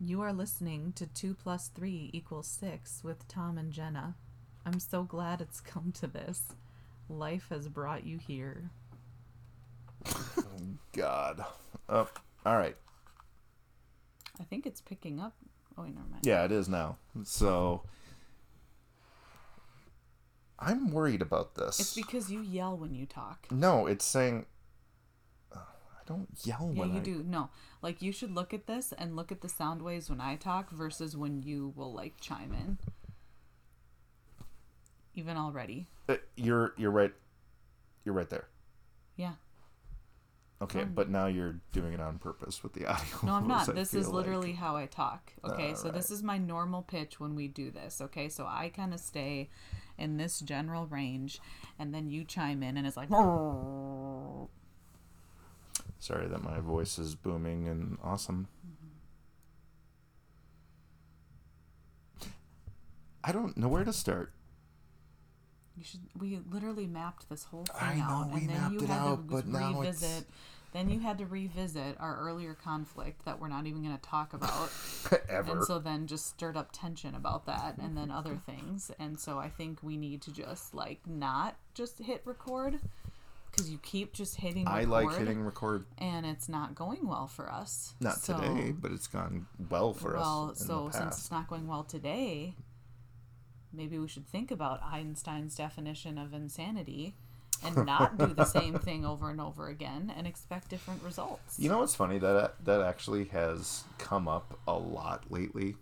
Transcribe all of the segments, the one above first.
You are listening to 2 plus 3 equals 6 with Tom and Jenna. I'm so glad it's come to this. Life has brought you here. Oh God. Oh, all right. I think it's picking up. Oh, wait, never mind. Yeah, it is now. So I'm worried about this. It's because you yell when you talk. no, it's saying I don't yell Yeah, when you I do. No. Like, you should look at this and look at the sound waves when I talk versus when you will, like, chime in. Even already. Uh, You're you're right. You're right there. Yeah. Okay, Fine. but now you're doing it on purpose with the audio. No, I'm not. This is feel like. literally how I talk. Okay, so this is my normal pitch when we do this. Okay, so I kind of stay in this general range, and then you chime in, and it's like, Sorry that my voice is booming and awesome. I don't know where to start. you should. We literally mapped this whole thing I know, out, we and then mapped you it had out, to revisit. Then you had to revisit our earlier conflict that we're not even going to talk about. Ever. And so then just stirred up tension about that and then other things. And so I think we need to just like not just hit record because you keep just hitting record I like hitting record. and it's not going well for us. Not So- today, but it's gone well for Well, us in so since it's not going well today, maybe we should think about Einstein's definition of insanity and not do the same thing over and over again and expect different results. You know what's funny? That that actually has come up a lot lately.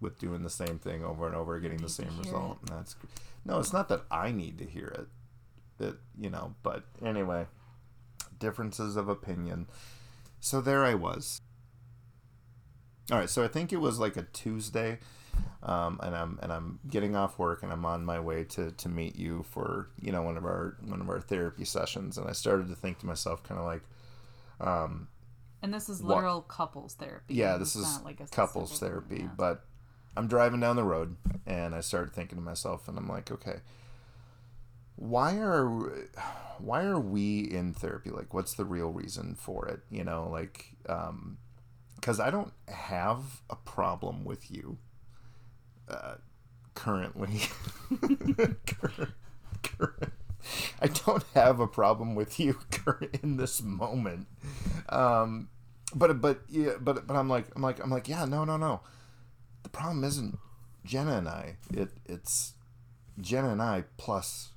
With doing the same thing over and over, getting the same result. And that's no. It's not that I need to hear it. That you know. But anyway, differences of opinion. So there I was. All right. So I think it was like a Tuesday, um, and I'm and I'm getting off work and I'm on my way to to meet you for you know one of our one of our therapy sessions. And I started to think to myself, kind of like. Um, and this is What- literal couples therapy. yeah, this It's is not like a couples therapy, yeah. but I'm driving down the road and I started thinking to myself and I'm like, okay, why are why are we in therapy? Like what's the real reason for it? You know, like um cuz I don't have a problem with you uh currently. Current- current- I don't have a problem with you in this moment. Um but but yeah, but but I'm like I'm like I'm like yeah no no no. The problem isn't Jenna and I. It it's Jenna and I plus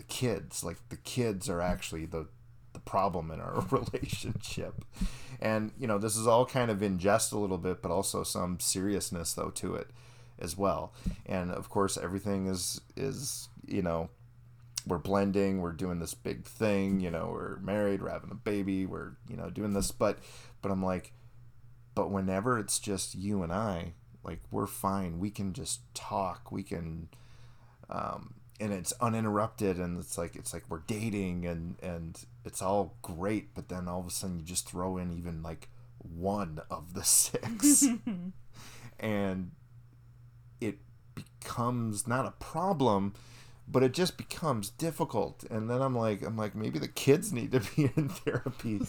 the kids. Like the kids are actually the the problem in our relationship. And you know this is all kind of in jest a little bit, but also some seriousness though to it as well. And of course everything is is you know we're blending we're doing this big thing you know we're married we're having a baby we're you know doing this but but i'm like but whenever it's just you and i like we're fine we can just talk we can um and it's uninterrupted and it's like it's like we're dating and and it's all great but then all of a sudden you just throw in even like one of the six and it becomes not a problem but it just becomes difficult and then i'm like i'm like maybe the kids need to be in therapy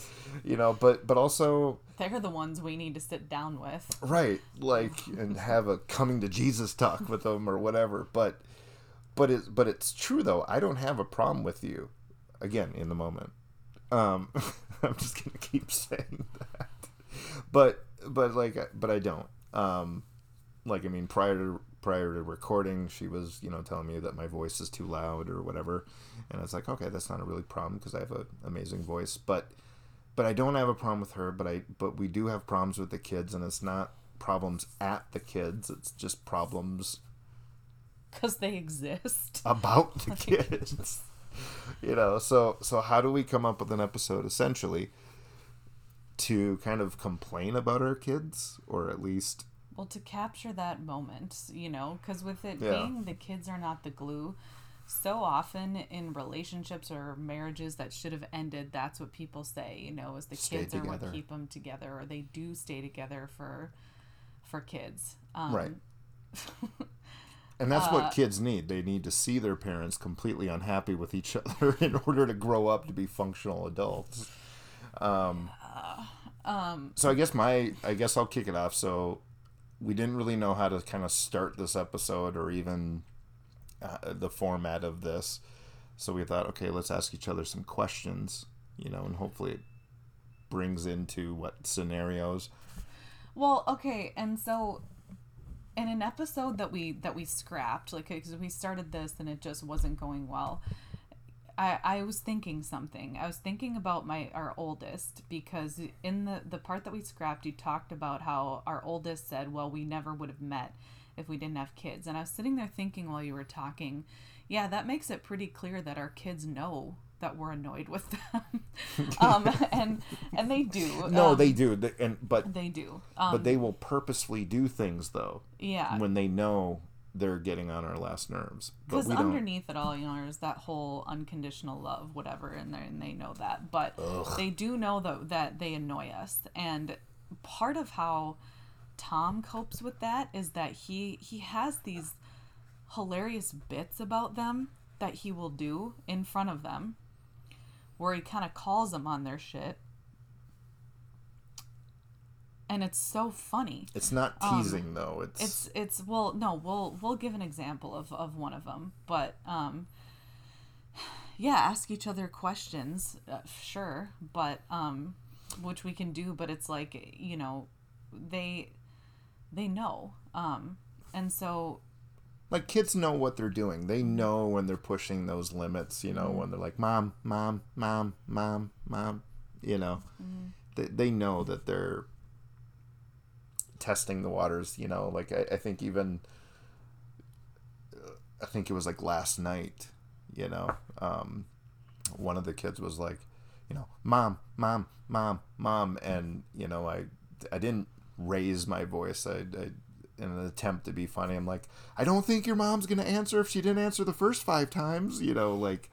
you know but but also They're the ones we need to sit down with. right like and have a coming to jesus talk with them or whatever but but it but it's true though. I don't have a problem with you again in the moment. Um i'm just gonna keep saying that. But but like but i don't. Um like i mean prior to prior to recording she was you know telling me that my voice is too loud or whatever. And i was like okay that's not a really problem because i have an amazing voice. But but i don't have a problem with her but i but we do have problems with the kids and it's not problems at the kids it's just problems Because they exist. about the kids you know so so how do we come up with an episode essentially to kind of complain about our kids or at least Well, to capture that moment, you know, because with it Yeah. being the kids are not the glue, so often in relationships or marriages that should have ended, that's what people say, you know, is the Stay kids are what keep them together, or they do stay together for for kids. Um, Right. And that's Uh, what kids need. They need to see their parents completely unhappy with each other in order to grow up to be functional adults. Um, Um, so I guess my I guess I'll kick it off. So we didn't really know how to kind of start this episode or even uh, the format of this. So we thought, okay, let's ask each other some questions, you know, and hopefully it brings into what scenarios. well, okay, and so in an episode that we that we scrapped, like because we started this and it just wasn't going well. I, I was thinking something. I was thinking about my our oldest because in the the part that we scrapped, you talked about how our oldest said, "Well, we never would have met if we didn't have kids." And I was sitting there thinking while you were talking, yeah, that makes it pretty clear that our kids know that we're annoyed with them, um, and and they do. No, um, they do, they, and but they do. Um, but they will purposefully do things though yeah, when they know they're getting on our last nerves. Because we don't. underneath it all, you know, there's that whole unconditional love, whatever, there, and they know that. But they do know that that they annoy us, and part of how Tom copes with that is that he he has these hilarious bits about them that he will do in front of them, where he kind of calls them on their shit. And it's so funny. It's not teasing though. It's, Um, It's it's well no we'll we'll give an example of, of one of them but um yeah ask each other questions uh, sure but um which we can do but it's like you know they they know um and so like kids know what they're doing. They know when they're pushing those limits. You know Mm-hmm. when they're like, "Mom, mom, mom, mom, mom." You know, Mm-hmm. they they know that they're testing the waters. You know, like I, I think even I think it was like last night. You know, um, one of the kids was like, you know, mom, mom, mom, mom, and you know, I I didn't raise my voice. I, I in an attempt to be funny. I'm like, I don't think your mom's gonna answer if she didn't answer the first five times. You know, like,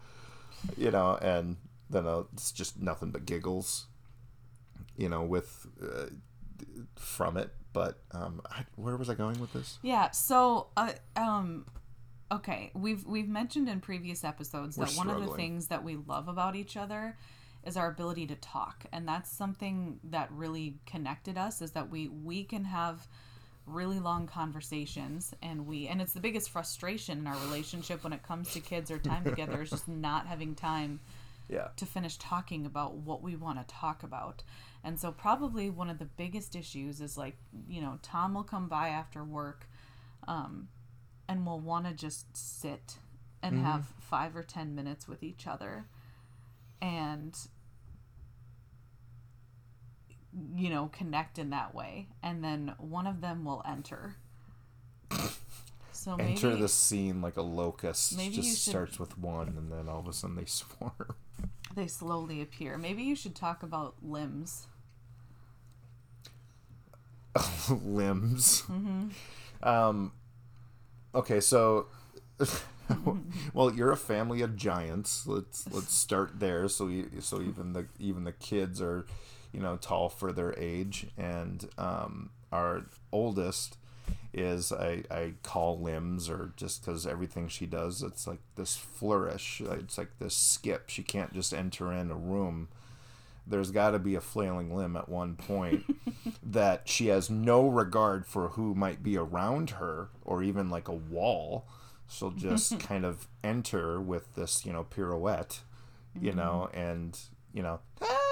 you know, and then uh, it's just nothing but giggles. You know, with uh, from it. But um, I, where was I going with this? yeah so uh, um okay we've we've mentioned in previous episodes We're that one of the things that we love about each other is our ability to talk and that's something that really connected us is that we we can have really long conversations and we and it's the biggest frustration in our relationship when it comes to kids or time together is just not having time Yeah. to finish talking about what we want to talk about. And so probably one of the biggest issues is like, you know, Tom will come by after work um and we'll want to just sit and have 5 or 10 minutes with each other and you know, connect in that way. And then one of them will enter. So maybe Enter the scene like a locust. maybe just should- starts with one, and then all of a sudden they swarm. they slowly appear. Maybe you should talk about limbs. limbs. Mm-hmm. Um, okay, so well, you're a family of giants. Let's let's start there. So you, so even the even the kids are, you know, tall for their age, and um, our oldest is I, I call limbs or just because everything she does it's like this flourish. It's like this skip. She can't just enter in a room. There's got to be a flailing limb at one point that she has no regard for who might be around her or even like a wall. She'll just kind of enter with this, you know, pirouette, you know, and you know, "Ah,"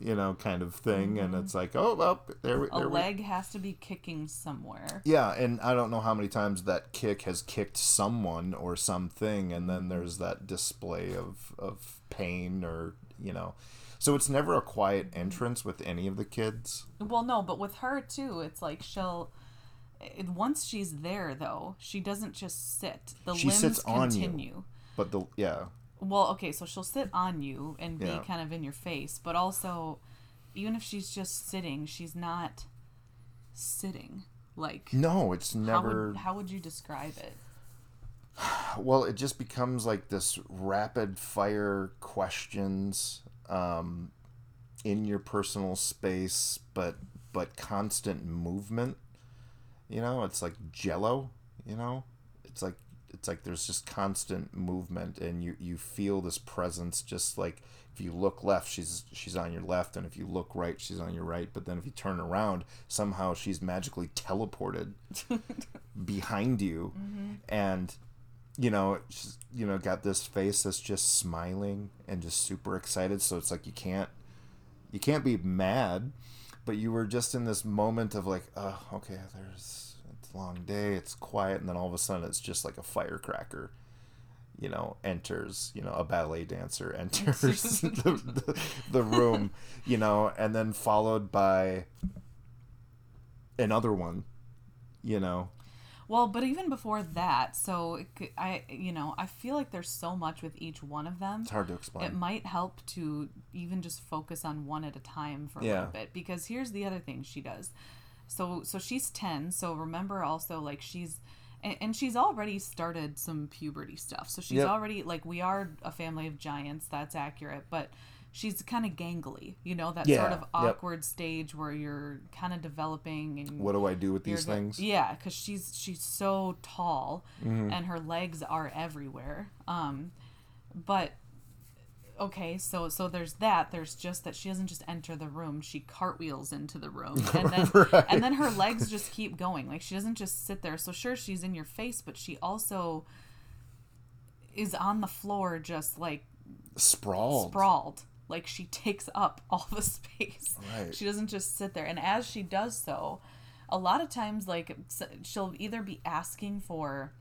you know, kind of thing, and mm-hmm. it's like, oh, well, there, we- A there we leg has to be kicking somewhere. yeah, and I don't know how many times that kick has kicked someone or something, and then mm-hmm. there's that display of, of pain or, you know. So it's never a quiet mm-hmm. entrance with any of the kids. Well, no, but with her too, it's like she'll. Once she's there, though, she doesn't just sit. The She limbs sits on you. continue. But the, yeah. Well, okay, so she'll sit on you and be Yeah. kind of in your face, but also, even if she's just sitting, she's not sitting. Like, No, it's how never. would how would you describe it? Well, it just becomes like this rapid fire questions um, in your personal space, but but constant movement. You know, it's like Jello. You know, it's like it's like there's just constant movement and you you feel this presence just like if you look left she's she's on your left and if you look right she's on your right. But then if you turn around somehow she's magically teleported behind you. Mm-hmm. And you know she's, you know got this face that's just smiling and just super excited. So it's like you can't you can't be mad but you were just in this moment of like oh okay there's long day it's quiet and then all of a sudden it's just like a firecracker you know enters you know a ballet dancer enters the, the, the room you know and then followed by another one you know Well, but even before that, so I, you know, I feel like there's so much with each one of them. it's hard to explain It might help to even just focus on one at a time for a Yeah. little bit because here's the other thing she does. So so she's 10, so remember also like she's and, and she's already started some puberty stuff. So she's Yep. already like we are a family of giants, that's accurate, but she's kind of gangly, you know, that sort Yeah, of yep. awkward stage where you're kind of developing and what do i do with these things Yeah, because she's she's so tall Mm-hmm. and her legs are everywhere. Um, but okay, so so there's that. There's just that she doesn't just enter the room; she cartwheels into the room, and then Right. and then her legs just keep going. Like she doesn't just sit there. So sure, she's in your face, but she also is on the floor, just like sprawled sprawled. Like she takes up all the space. Right. She doesn't just sit there. And as she does so, a lot of times, like she'll either be asking for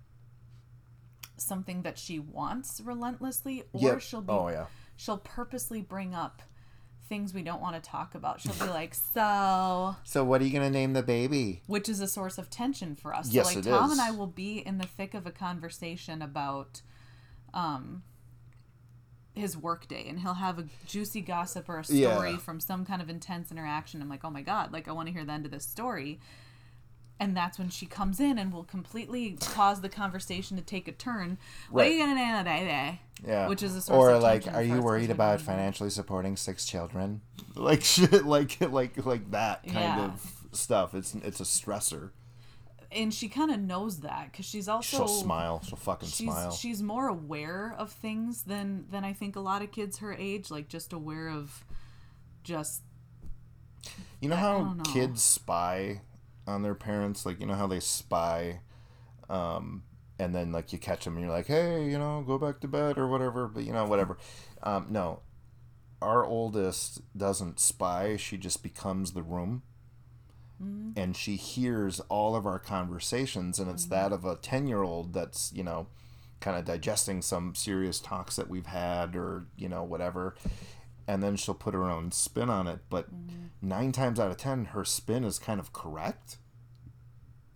something that she wants relentlessly, or Yep. she'll be oh yeah she'll purposely bring up things we don't want to talk about. She'll be like, "So," so what are you gonna name the baby which is a source of tension for us. Yes, so like it Tom is. and I will be in the thick of a conversation about um his workday and he'll have a juicy gossip or a story Yeah. from some kind of intense interaction. I'm like, "Oh my god, like I want to hear the end of this story." And that's when she comes in and will completely cause the conversation to take a turn. What are Right. you gonna today? Yeah. Which is a source or of like, are you worried about financially supporting six children? Like shit, like like like that kind Yeah. of stuff. It's it's a stressor. And she kind of knows that because she's also She'll smile. She'll fucking she's smile. she's more aware of things than than I think a lot of kids her age like just aware of just you know how know. kids spy on their parents? Like you know how they spy, um, and then like you catch them and you're like, hey, you know, go back to bed or whatever. But you know, whatever. Um, no, our oldest doesn't spy. She just becomes the room. and she hears all of our conversations and it's that of a 10 year old that's you know kind of digesting some serious talks that we've had or you know whatever and then she'll put her own spin on it but mm-hmm. nine times out of ten her spin is kind of correct.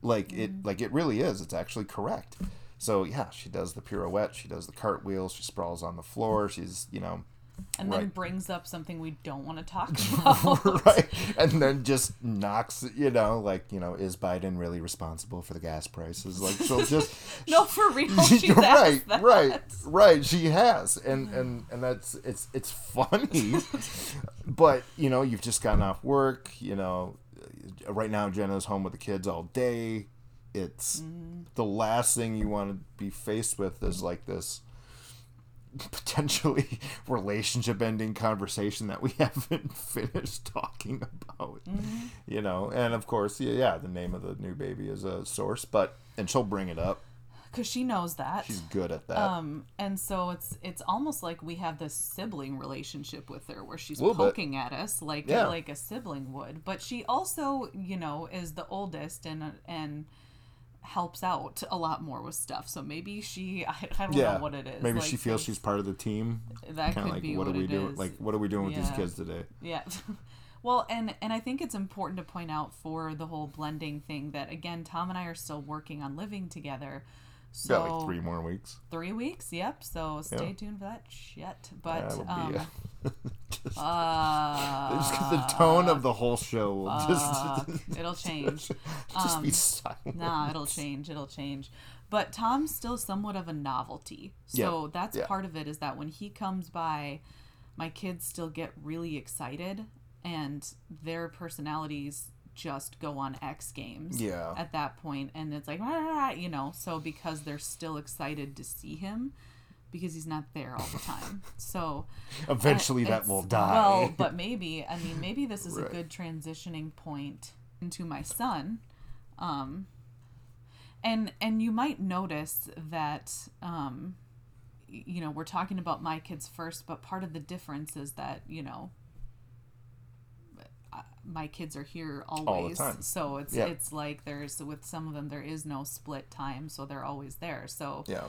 Like it mm-hmm. like it really is. It's actually correct. So yeah she does the pirouette she does the cartwheel she sprawls on the floor she's you know and then Right. brings up something we don't want to talk about. right and then just knocks you know like you know is biden really responsible for the gas prices like she'll just no, for real, she's right right right she has and and and that's it's it's funny but you know you've just gotten off work you know right now jenna's home with the kids all day it's Mm-hmm. the last thing you want to be faced with is like this potentially relationship ending conversation that we haven't finished talking about Mm-hmm. you know and of course yeah, yeah the name of the new baby is a source but and she'll bring it up because she knows that. she's good at that um, and so it's it's almost like we have this sibling relationship with her, where she's Little bit. poking at us like Yeah. like a sibling would. But she also, you know, is the oldest and and helps out a lot more with stuff. So maybe she, I, I don't yeah know what it is. maybe like, she feels she's part of the team that kind could of like be what, what, are we doing is. like what are we doing with these kids today Yeah. Well, and and I think it's important to point out for the whole blending thing that again, Tom and I are still working on living together. So got like three more weeks three weeks, yep. So stay Yeah. tuned for that shit. But That'll um, be a- just, uh, just the tone of the whole show will uh, just it'll change. just be Um, silent Nah, it'll change. It'll change. But Tom's still somewhat of a novelty. So Yeah, that's yeah. part of it is that when he comes by, my kids still get really excited and their personalities just go on X Games Yeah. at that point, and it's like "Ah," you know. So because they're still excited to see him, because he's not there all the time. So Eventually, that will die. Well, but maybe I mean maybe this is Right. a good transitioning point into my son. Um and and you might notice that um you know, we're talking about my kids first, but part of the difference is that, you know, my kids are here always. So it's Yeah. it's like there's with some of them there is no split time, so they're always there. So yeah.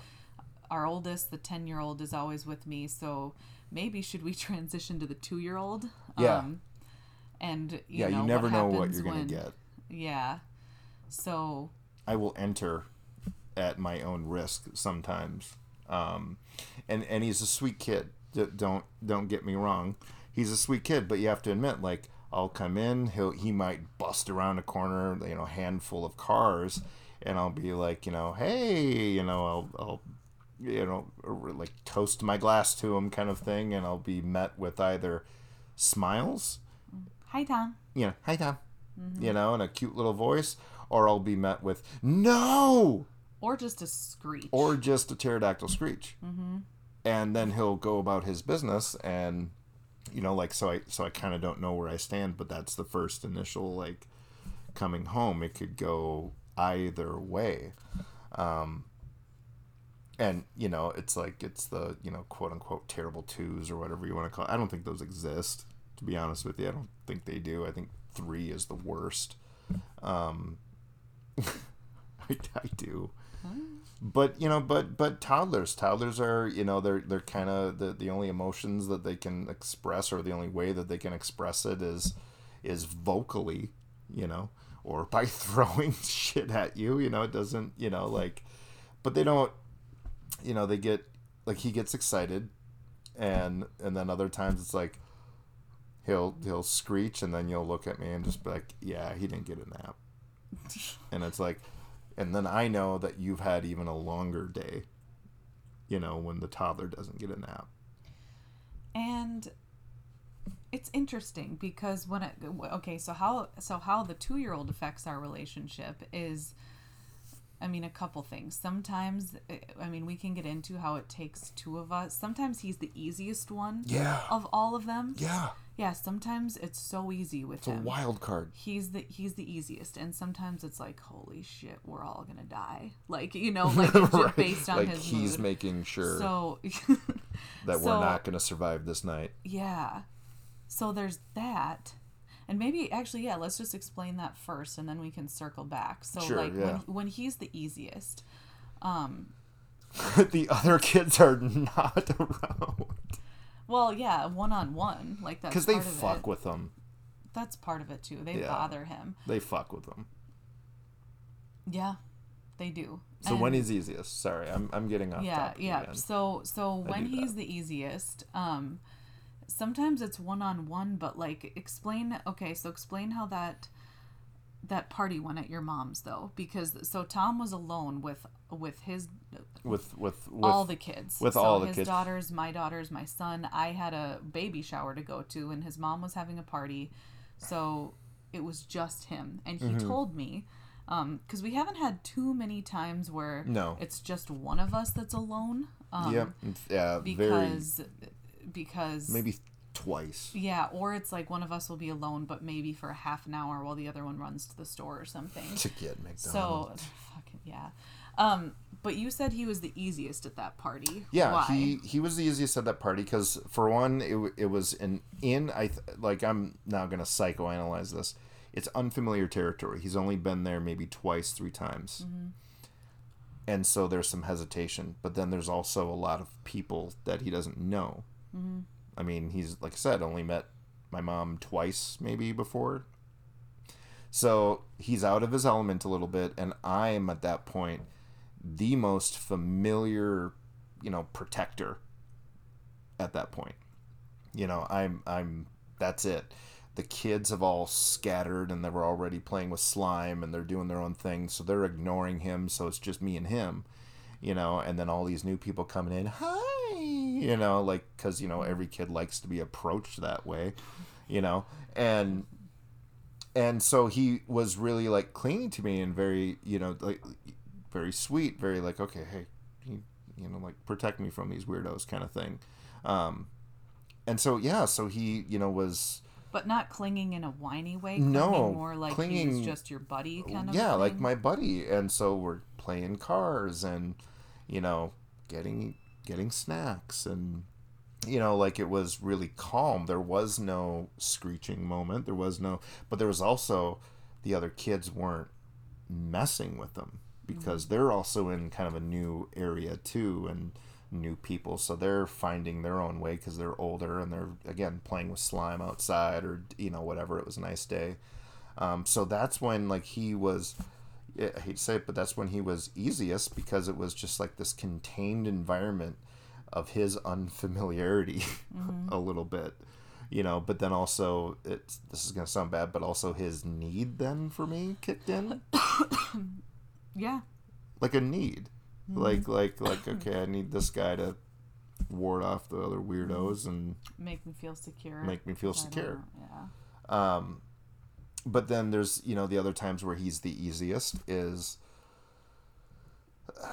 our oldest, the 10 year old, is always with me. So maybe should we transition to the two year old? Yeah. and, you Yeah. know, you never know what you're gonna get. Yeah. So, I will enter at my own risk sometimes. Um, and and he's a sweet kid. D- Don't don't get me wrong. He's a sweet kid, but you have to admit, like I'll come in, he'll he might bust around a corner, you know, handful of cars, and I'll be like, you know, hey, you know, I'll I'll you know like toast my glass to him, kind of thing, and I'll be met with either smiles hi, Tom. you know, hi Tom, you know, in a cute little voice, or I'll be met with no, Or just a screech. or just a pterodactyl screech, mm-hmm. and then he'll go about his business, and you know, like so I so I kind of don't know where I stand, but that's the first initial like coming home. It could go either way. Um, and you know, it's like it's the you know quote unquote terrible twos or whatever you want to call. it. I don't think those exist. To be honest with you, I don't think they do. I think three is the worst. Um, I, I do. But you know, but but toddlers, toddlers are you know they're they're kind of the the only emotions that they can express or the only way that they can express it is is vocally, you know, or by throwing shit at you. You know, it doesn't you know like, but they don't. You know, they get like he gets excited, and and then other times it's like he'll he'll screech and then you'll look at me and just be like, yeah, he didn't get a nap, and it's like, and then I know that you've had even a longer day. You know, when the toddler doesn't get a nap. and it's interesting because when it okay so how so how the two year old affects our relationship is i mean a couple things sometimes i mean we can get into how it takes two of us sometimes he's the easiest one Yeah. of all of them Yeah. Yeah sometimes it's so easy with It's a him wild card. he's the he's the easiest and sometimes it's like holy shit we're all gonna die like you know like it's just based on like his he's mood. making sure so that we're not going to survive this night. Yeah. So there's that. And maybe actually yeah, let's just explain that first and then we can circle back. So Sure, like yeah. when when he's the easiest, um the other kids are not around well, yeah, one on one, like that's because they fuck it. with them. That's part of it too. They Yeah. bother him. They fuck with them. Yeah. They do. So when he's easiest? Sorry, I'm I'm getting off yeah yeah again. so so when do that. he's the easiest um sometimes it's one-on-one but like explain okay so explain how that that party went at your mom's though because so tom was alone with with his With with with all the kids with so all the his kids. daughters my daughters my son i had a baby shower to go to and his mom was having a party so it was just him and he Mm-hmm. told me because we haven't had too many times where No. it's just one of us that's alone um, Yep. Yeah. Very because because maybe twice. yeah or it's like one of us will be alone but maybe for a half an hour while the other one runs to the store or something To get McDonald's. so fucking yeah um but you said he was the easiest at that party Yeah, Why? he he was the easiest at that party because for one, it, it was an in. I th- like I'm now gonna psychoanalyze this. It's unfamiliar territory. He's only been there maybe twice, three times, and so there's some hesitation. But then there's also a lot of people that he doesn't know. I mean, he's like I said, only met my mom twice maybe before. So he's out of his element a little bit, and I am at that point the most familiar, you know, protector at that point. You know, I'm I'm that's it. The kids have all scattered and they were already playing with slime and they're doing their own thing, so they're ignoring him, so it's just me and him. You know, and then all these new people coming in, "Hi." You know, like cuz you know, every kid likes to be approached that way, you know. And and so he was really like clinging to me and very you know like very sweet very like okay hey you, you know like protect me from these weirdos kind of thing um and so yeah so he you know was But not clinging in a whiny way. No, more like he clinging- was just your buddy kind of. yeah like my buddy and so we're playing cars and you know getting getting snacks and you know like it was really calm there was no screeching moment there was no but there was also the other kids weren't messing with them because they're also in kind of a new area too and new people. So they're finding their own way because they're older and they're again playing with slime outside or you know whatever. It was a nice day. Um, so that's when like he was I hate to say it, but that's when he was easiest because it was just like this contained environment of his unfamiliarity a little bit, you know. But then also, it's this is gonna sound bad, but also his need then for me kicked in, Yeah. like a need, like like like okay, I need this guy to ward off the other weirdos and Make me feel secure. make me feel secure. Yeah. Um, but then there's you know the other times where he's the easiest is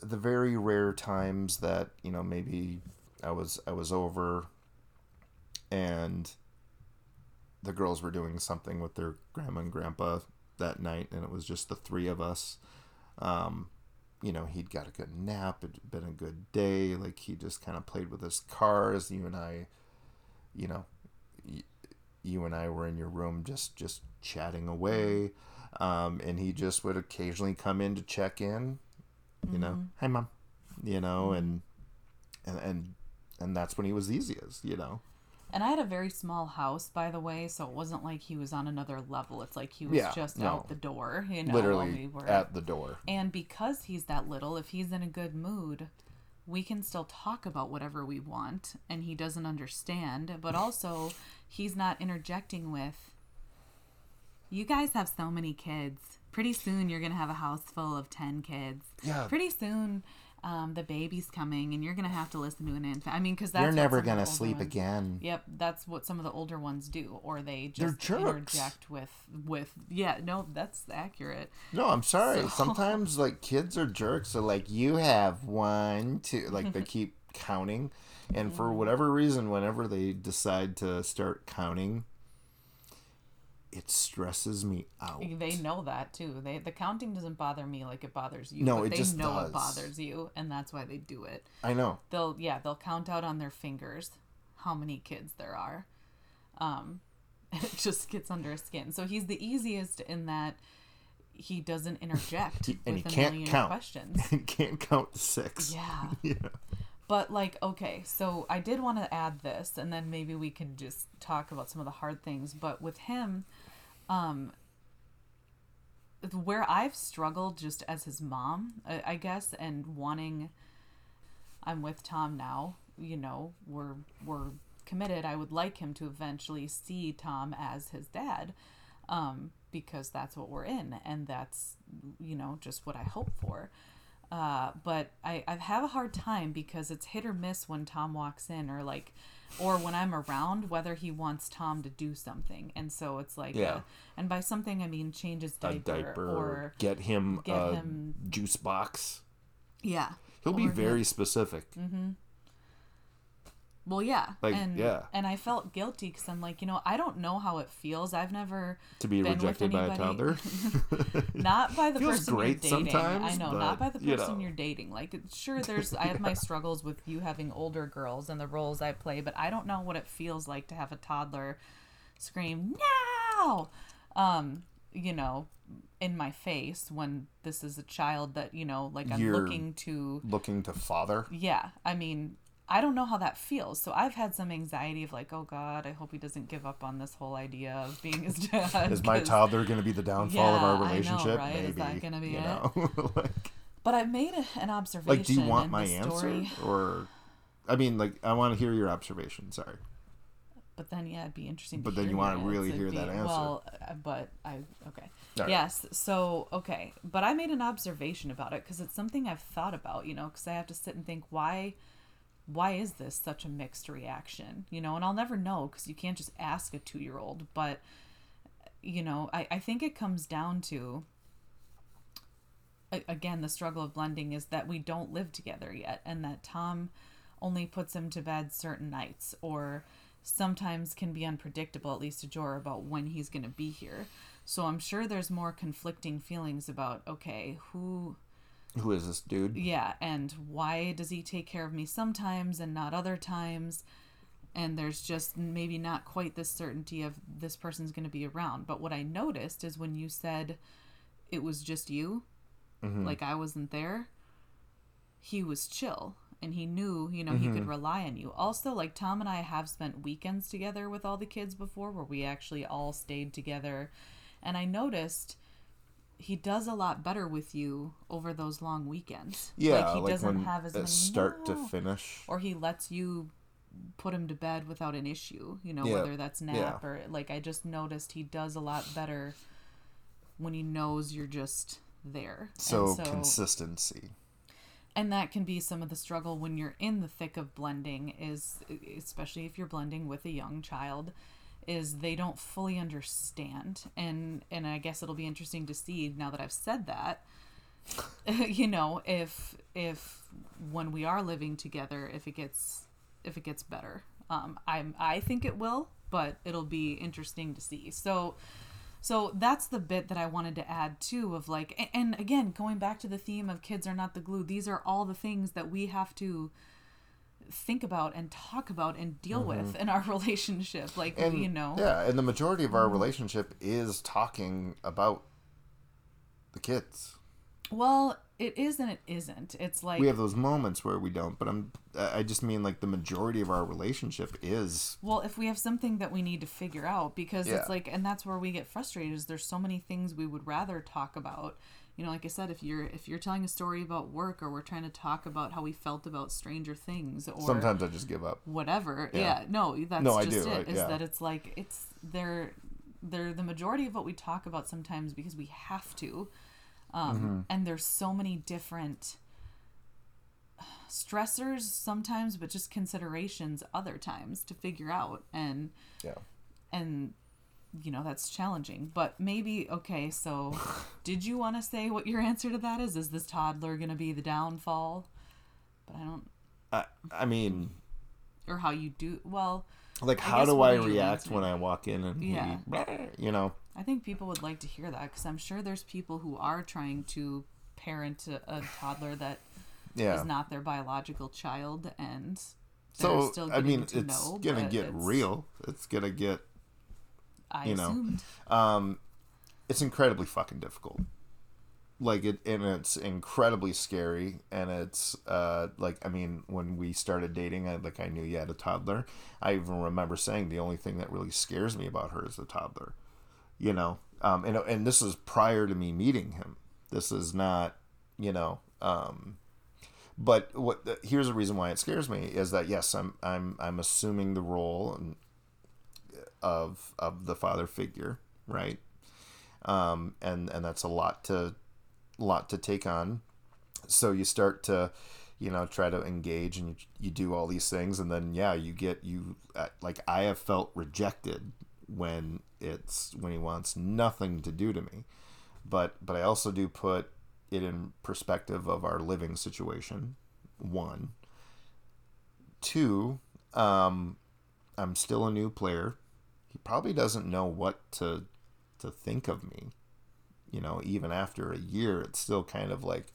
the very rare times that you know maybe I was I was over and the girls were doing something with their grandma and grandpa that night and it was just the three of us. Um you know he'd got a good nap it'd been a good day like he just kind of played with his cars you and I you know y- you and I were in your room just just chatting away. Um, and he just would occasionally come in to check in you know hi mom you know and and and and that's when he was easiest you know And I had a very small house, by the way, so it wasn't like he was on another level. It's like he was Yeah, just no. out the door, you know, literally we were. at the door And because he's that little, if he's in a good mood, we can still talk about whatever we want and he doesn't understand, but also he's not interjecting with you guys have so many kids. Pretty soon you're to have a house full of 10 kids. Yeah. Pretty soon um, the baby's coming and you're going to have to listen to an infant. I mean, cuz that's you're never the gonna sleep ones- again Yep, that's what some of the older ones do, or they just interject with with yeah. No, that's accurate. no i'm sorry So- sometimes like kids are jerks so like you have one two like they keep counting and for whatever reason whenever they decide to start counting it stresses me out They know that too. They the counting doesn't bother me like it bothers you. No, but it they just know does. it bothers you, and that's why they do it. i know They'll yeah, they'll count out on their fingers how many kids there are. Um, and it just gets under his skin. So he's the easiest in that he doesn't interject He- and with he a can't million count. questions. he can't count to six Yeah. yeah But like, okay, so I did want to add this, and then maybe we can just talk about some of the hard things. But with him, um, where I've struggled just as his mom, I, I guess, and wanting, I'm with Tom now. You know, we're we're committed. I would like him to eventually see Tom as his dad, um, because that's what we're in, and that's you know just what I hope for. Uh, but I, I have a hard time because it's hit or miss when Tom walks in or like or when I'm around whether he wants Tom to do something. And so it's like Yeah. uh, and by something I mean change his a diaper, diaper or get him get a him- juice box yeah. he'll be very get- specific Well, yeah. Like, and yeah. and I felt guilty cuz I'm like, you know, I don't know how it feels. I've never to be rejected by a toddler not by the Feels person you're dating. I know, not by but, the you person know. you're dating. Like, sure, there's I have my struggles with you having older girls and the roles I play, but I don't know what it feels like to have a toddler scream no, um, you know, in my face when this is a child that you know, like I'm You're- looking to. looking to father Yeah, I mean. I don't know how that feels. So I've had some anxiety of like, oh God, I hope he doesn't give up on this whole idea of being his dad. is my toddler going to be the downfall of Yeah, I our know, relationship right? maybe Is that gonna be you it? know like, But I made a, an observation. like do you want my answer story, or i mean like i want to hear your observation sorry But then, yeah, it'd be interesting. But to then you wanna really It'd hear be- that answer. Well, uh, but I okay. Right. Yes. So okay, but I made an observation about it because it's something I've thought about. You know, because I have to sit and think why. Why is this such a mixed reaction? You know, and I'll never know because you can't just ask a two-year-old. But you know, I, I think it comes down to again the struggle of blending is that we don't live together yet and that Tom only puts him to bed certain nights or sometimes can be unpredictable at least to Jor about when he's going to be here. So I'm sure there's more conflicting feelings about okay, who Who is this dude? yeah, and why does he take care of me sometimes and not other times? And there's just maybe not quite this certainty of this person's going to be around. But what I noticed is when you said it was just you, mm-hmm. like I wasn't there, he was chill and he knew, you know, he could mm-hmm. rely on you. Also, like Tom and I have spent weekends together with all the kids before where we actually all stayed together. And I noticed he does a lot better with you over those long weekends. Yeah, like he doesn't when have as many start to finish. or he lets you put him to bed without an issue you know Yeah, whether that's nap yeah. or like i just noticed he does a lot better when he knows you're just there So, and so consistency. and that can be some of the struggle when you're in the thick of blending is especially if you're blending with a young child is they don't fully understand and and i guess it'll be interesting to see now that i've said that you know if if when we are living together if it gets if it gets better. Um i'm i think it will but it'll be interesting to see. So so that's the bit that I wanted to add too of like a- and again going back to the theme of kids are not the glue these are all the things that we have to think about and talk about and deal with in our relationship like Mm-hmm. And you know yeah, and the majority of our relationship is talking about the kids. well it is and it isn't it's like We have those moments where we don't, but I'm I just mean like the majority of our relationship is Well, if we have something that we need to figure out, because Yeah. it's like, and that's where we get frustrated. Is there's so many things we would rather talk about. You know, like I said, if you're if you're telling a story about work, or we're trying to talk about how we felt about Stranger Things, or sometimes I just give up. whatever. Yeah. Yeah, no, that's No, I just do, it. Is I- yeah. that it's like it's they're they're the majority of what we talk about sometimes because we have to, um, Mm-hmm. and there's so many different stressors sometimes, but just considerations other times to figure out and Yeah. and you know that's challenging but maybe okay so did you want to say what your answer to that is is this toddler going to be the downfall but i don't I I mean, or how you do well like I how do I react when I walk in and Yeah. he, you know, i think people would like to hear that because i'm sure there's people who are trying to parent a, a toddler that is yeah. not their biological child and So I mean, it's know, gonna get it's- real. It's gonna get i you know. assumed um, it's incredibly fucking difficult. Like it, and it's incredibly scary. And it's uh, like I mean, when we started dating, I like I knew you had a toddler. I even remember saying the only thing that really scares me about her is the toddler. You know, um, and and this is prior to me meeting him. This is not, you know. Um, but what here's the reason why it scares me is that yes, I'm I'm I'm assuming the role and of of the father figure, right? Um, and and that's a lot to lot to take on. So you start to, you know, try to engage and you, you do all these things, and then yeah, you get you uh, like I have felt rejected when it's when he wants nothing to do to me, but but I also do put it in perspective of our living situation. One, two, um, I'm still a new player. Probably doesn't know what to to think of me. You know, even after a year, it's still kind of like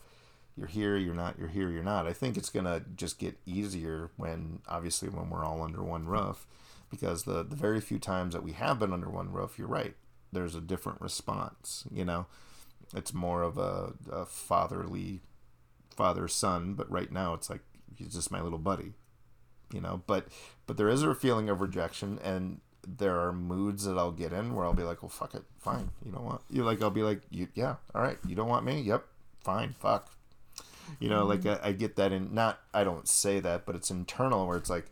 you're here, you're not, you're here, you're not. I think it's gonna just get easier when obviously when we're all under one roof, because the the very few times that we have been under one roof, you're right. There's a different response. You know, it's more of a, a fatherly father son, but right now it's like he's just my little buddy you know but but there is a feeling of rejection and there are moods that I'll get in where I'll be like well fuck it fine you know what? You like I'll be like you yeah all right you don't want me? Yep fine fuck. You know like I, I get that in not I don't say that but it's internal where it's like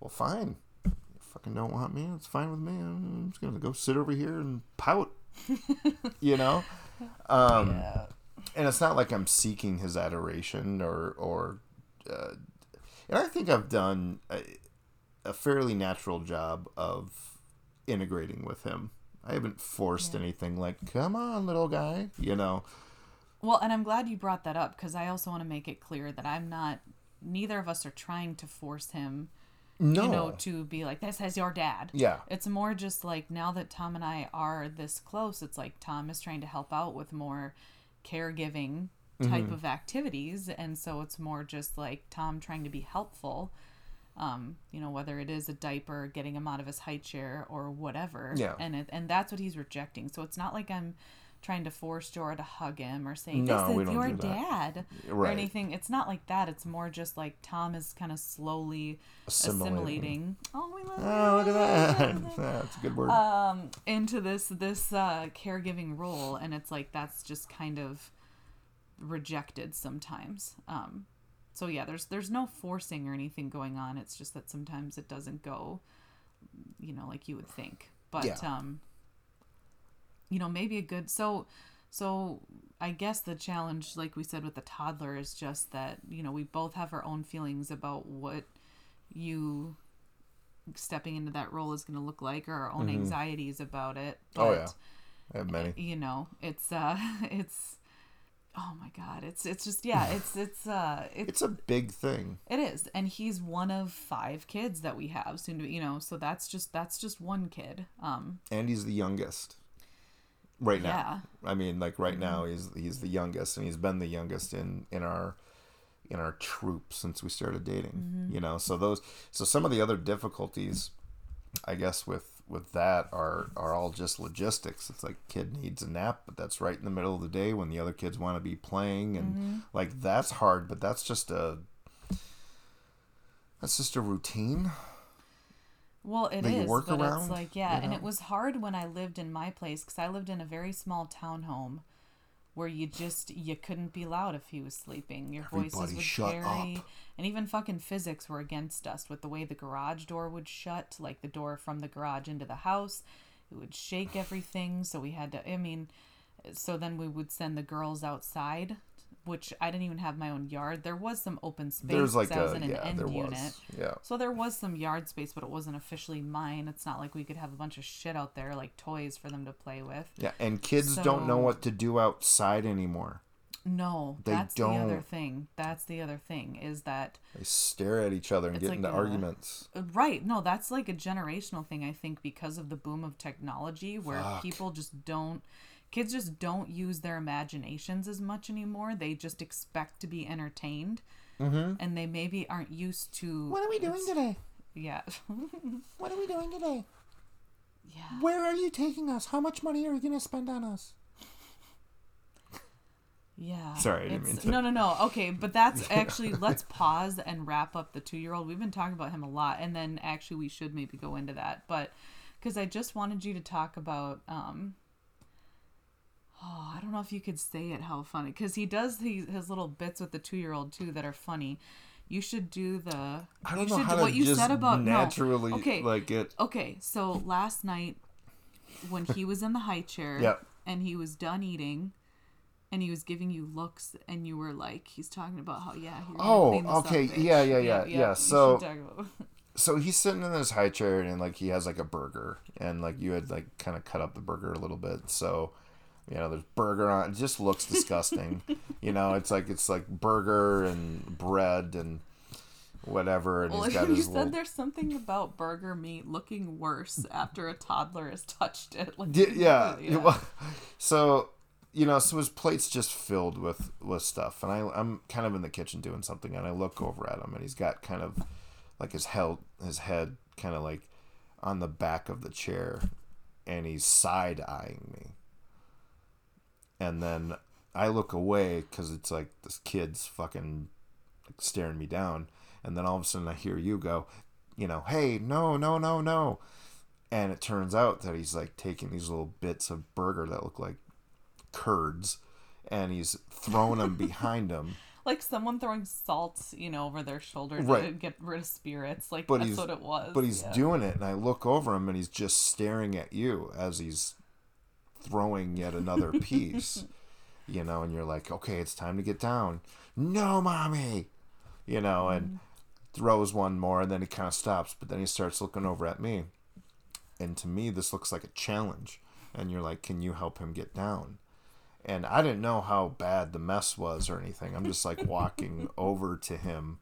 well fine you fucking don't want me it's fine with me I'm just gonna go sit over here and pout you know? Um yeah. and it's not like I'm seeking his adoration or or uh, and I think I've done a, a fairly natural job of integrating with him I haven't forced anything like, come on, little guy, you know. Well, and I'm glad you brought that up because I also want to make it clear that I'm not. Neither of us are trying to force him, No. you know, to be like this as your dad. yeah. It's more just like now that Tom and I are this close, it's like Tom is trying to help out with more caregiving type Mm-hmm. of activities, and so it's more just like Tom trying to be helpful. Um, you know, whether it is a diaper, getting him out of his high chair, or whatever. Yeah. And it, and that's what he's rejecting. So it's not like I'm trying to force Jorah to hug him or say No, this is your dad or anything. It's not like that. It's more just like Tom is kind of slowly Assimilating. assimilating. Oh, we love Oh, look at that. That's a good word. um into this this uh caregiving role and it's like that's just kind of rejected sometimes um so yeah there's there's no forcing or anything going on it's just that sometimes it doesn't go you know like you would think but Yeah. um you know maybe a good so so i guess the challenge like we said with the toddler is just that you know we both have our own feelings about what you stepping into that role is going to look like or our own anxieties about it Oh, but yeah. I have many. you know it's uh it's oh my god it's it's just yeah it's it's uh it's It's a big thing. it is and he's one of five kids that we have soon to you know so that's just that's just one kid um And he's the youngest. Right now. Yeah. I mean, like right now he's he's the youngest and he's been the youngest in in our in our troop since we started dating. You know, so those so some of the other difficulties I guess with with that are are all just logistics. It's like kid needs a nap, but that's right in the middle of the day when the other kids want to be playing and mm-hmm. like that's hard, but that's just a that's just a routine. Well, it that you work but around, it's like yeah, you and it was hard when I lived in my place because I lived in a very small townhome where you just you couldn't be loud if he was sleeping. Your voices would shut carry, up. and even fucking physics were against us with the way the garage door would shut, like the door from the garage into the house. It would shake everything, so we had to. I mean, so then we would send the girls outside. Which I didn't even have my own yard. There was some open space. There's like I was a in an yeah, end there unit. was. Yeah. So there was some yard space, but it wasn't officially mine. It's not like we could have a bunch of shit out there, like toys for them to play with. Yeah, and kids don't know what to do outside anymore. No, They that's the other don't. thing. That's the other thing is that They stare at each other and get like into a- arguments. Uh, right? No, that's like a generational thing. I think because of the boom of technology, where Fuck. people just don't, kids just don't use their imaginations as much anymore. They just expect to be entertained, mm-hmm. and they maybe aren't used to. What are we doing today? Yeah, What are we doing today? yeah. Where are you taking us? How much money are you going to spend on us? Yeah. Sorry, I didn't mean to- No, no, no. Okay, but that's actually let's pause and wrap up the two-year-old. We've been talking about him a lot, and then actually we should maybe go into that, but because I just wanted you to talk about. um Oh, I don't know if you could say it. How funny? Because he does these his little bits with the two-year-old too that are funny. You should do the. I don't you know should how what you just said about no. naturally Okay, like it. Okay, so last night when he was in the high chair Yep. and he was done eating and he was giving you looks and you were like he's talking about how yeah Oh, this up, okay, bitch. yeah, yeah, yeah, yeah, you so- should talk about- So he's sitting in this high chair and like he has like a burger and like you had like kind of cut up the burger a little bit. So you know, there's burger on. It just looks disgusting. you know, it's like it's like burger and bread and whatever. And well, he's got you his said little there's something about burger meat looking worse after a toddler has touched it. Like, Yeah, yeah. well, So, you know, so his plate's just filled with with stuff, and I I'm kind of in the kitchen doing something, and I look over at him, and he's got kind of like his head his head kind of like on the back of the chair, and he's side eyeing me, and then I look away because it's like this kid's fucking like, staring me down, and then all of a sudden I hear you go, you know, hey, no, no, no, no. And it turns out that he's like taking these little bits of burger that look like curds and he's throwing them behind him. like someone throwing salt, you know, over their shoulder to Right. get rid of spirits. Like But that's what it was. but he's yeah. doing it and I look over him and he's just staring at you as he's throwing yet another piece. you know, and you're like, "Okay, it's time to get down." No, mommy. You know, and mm-hmm. throws one more and then he kind of stops, but then he starts looking over at me. And to me this looks like a challenge and you're like, "Can you help him get down?" And I didn't know how bad the mess was or anything. I'm just like walking over to him,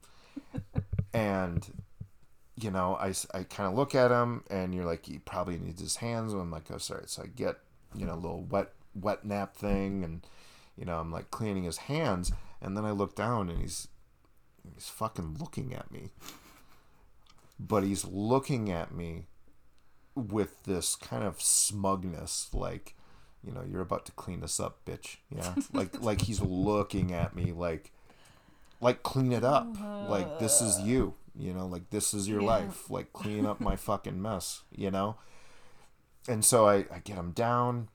and you know, I, I kind of look at him, and you're like, he probably needs his hands. And I'm like, oh, sorry. So I get, you know, little wet wet nap thing, and you know, I'm like cleaning his hands, and then I look down, and he's he's fucking looking at me, but he's looking at me with this kind of smugness, like, you know, you're about to clean this up, bitch. Yeah, like like he's looking at me like like clean it up. Like this is you. You know like this is your Yeah. life. Like clean up my fucking mess. You know and so I, I get him down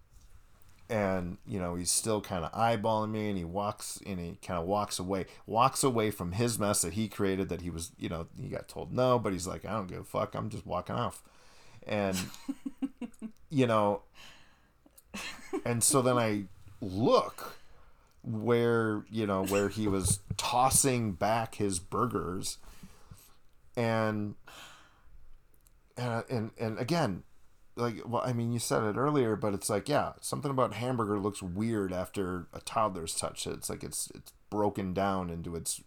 and you know he's still kind of eyeballing me and he walks and he kind of walks away walks away from his mess that he created that he was you know he got told no but he's like i don't give a fuck. I'm just walking off. And you know and so then i look where you know where he was tossing back his burgers and and and, and again like well i mean you said it earlier but it's like yeah something about hamburger looks weird after a toddler's touched it it's like it's it's broken down into its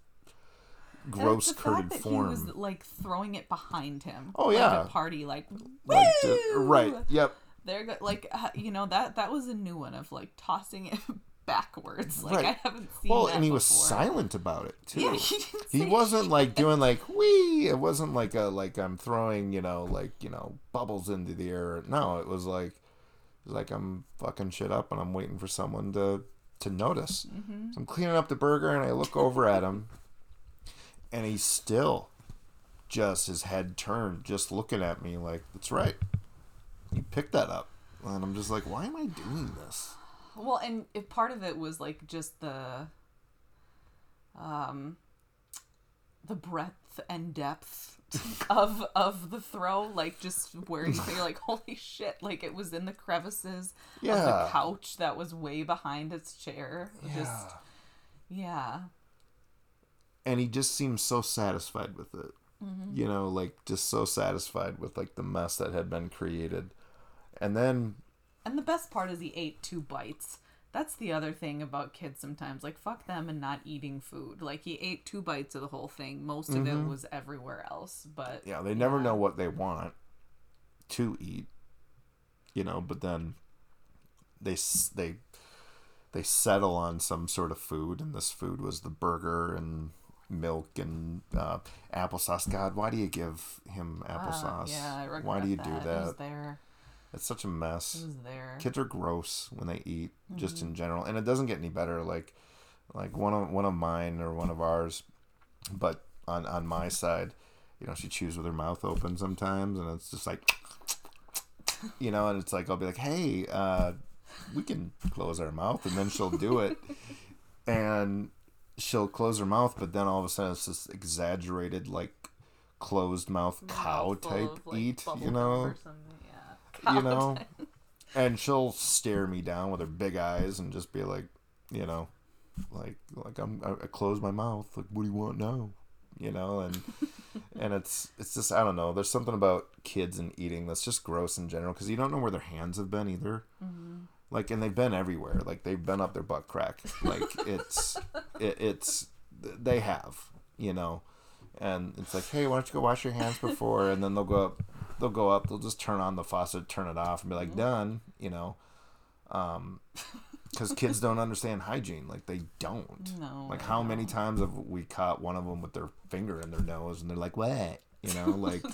And gross it's the curded fact that form He was like throwing it behind him. Oh, like, yeah. Party, like like right yep They're go- like uh, you know that that was a new one of like tossing it backwards. Like Right. I haven't seen. well and he was silent about it too Yeah, he didn't he wasn't like doing like wee it wasn't like a like i'm throwing you know like you know bubbles into the air no it was like it was like i'm fucking shit up and i'm waiting for someone to to notice Mm-hmm. so i'm cleaning up the burger and i look over at him and he's still just his head turned just looking at me like that's right you picked that up and i'm just like why am i doing this Well, and if part of it was like just the um the breadth and depth of of the throw, like just where you you're like, holy shit, like it was in the crevices of the couch that was way behind its chair. Just yeah. and he just seems so satisfied with it. You know like just so satisfied with like the mess that had been created. And then And the best part is he ate two bites. That's the other thing about kids sometimes. Like, fuck them and not eating food. Like, he ate two bites of the whole thing. Most of it was everywhere else. But yeah they never know what they want to eat you know but then they they they settle on some sort of food and this food was the burger and milk and uh, applesauce god why do you give him Ah, applesauce yeah, I regret why do you that. do that there. It's such a mess kids are gross when they eat just Mm-hmm. in general and it doesn't get any better like like one of one of mine or one of ours but on on my side you know she chews with her mouth open sometimes and it's just like you know and it's like i'll be like hey uh we can close our mouth and then she'll do it and she'll close her mouth but then all of a sudden it's this exaggerated like closed mouth cow type of, like, eat you know or something, yeah. You know? and she'll stare me down with her big eyes and just be like you know like like i'm i close my mouth. Like what do you want now? You know? And and it's it's just i don't know. There's something about kids and eating that's just gross in general because you don't know where their hands have been either. Like and they've been everywhere. Like they've been up their butt crack. Like it's it, it's they have you know? And it's like hey why don't you go wash your hands before? And then they'll go up they'll go up they'll just turn on the faucet turn it off and be like done you know? Um because kids don't understand hygiene like they don't. No, like how many times have we caught one of them with their finger in their nose and they're like what? You know like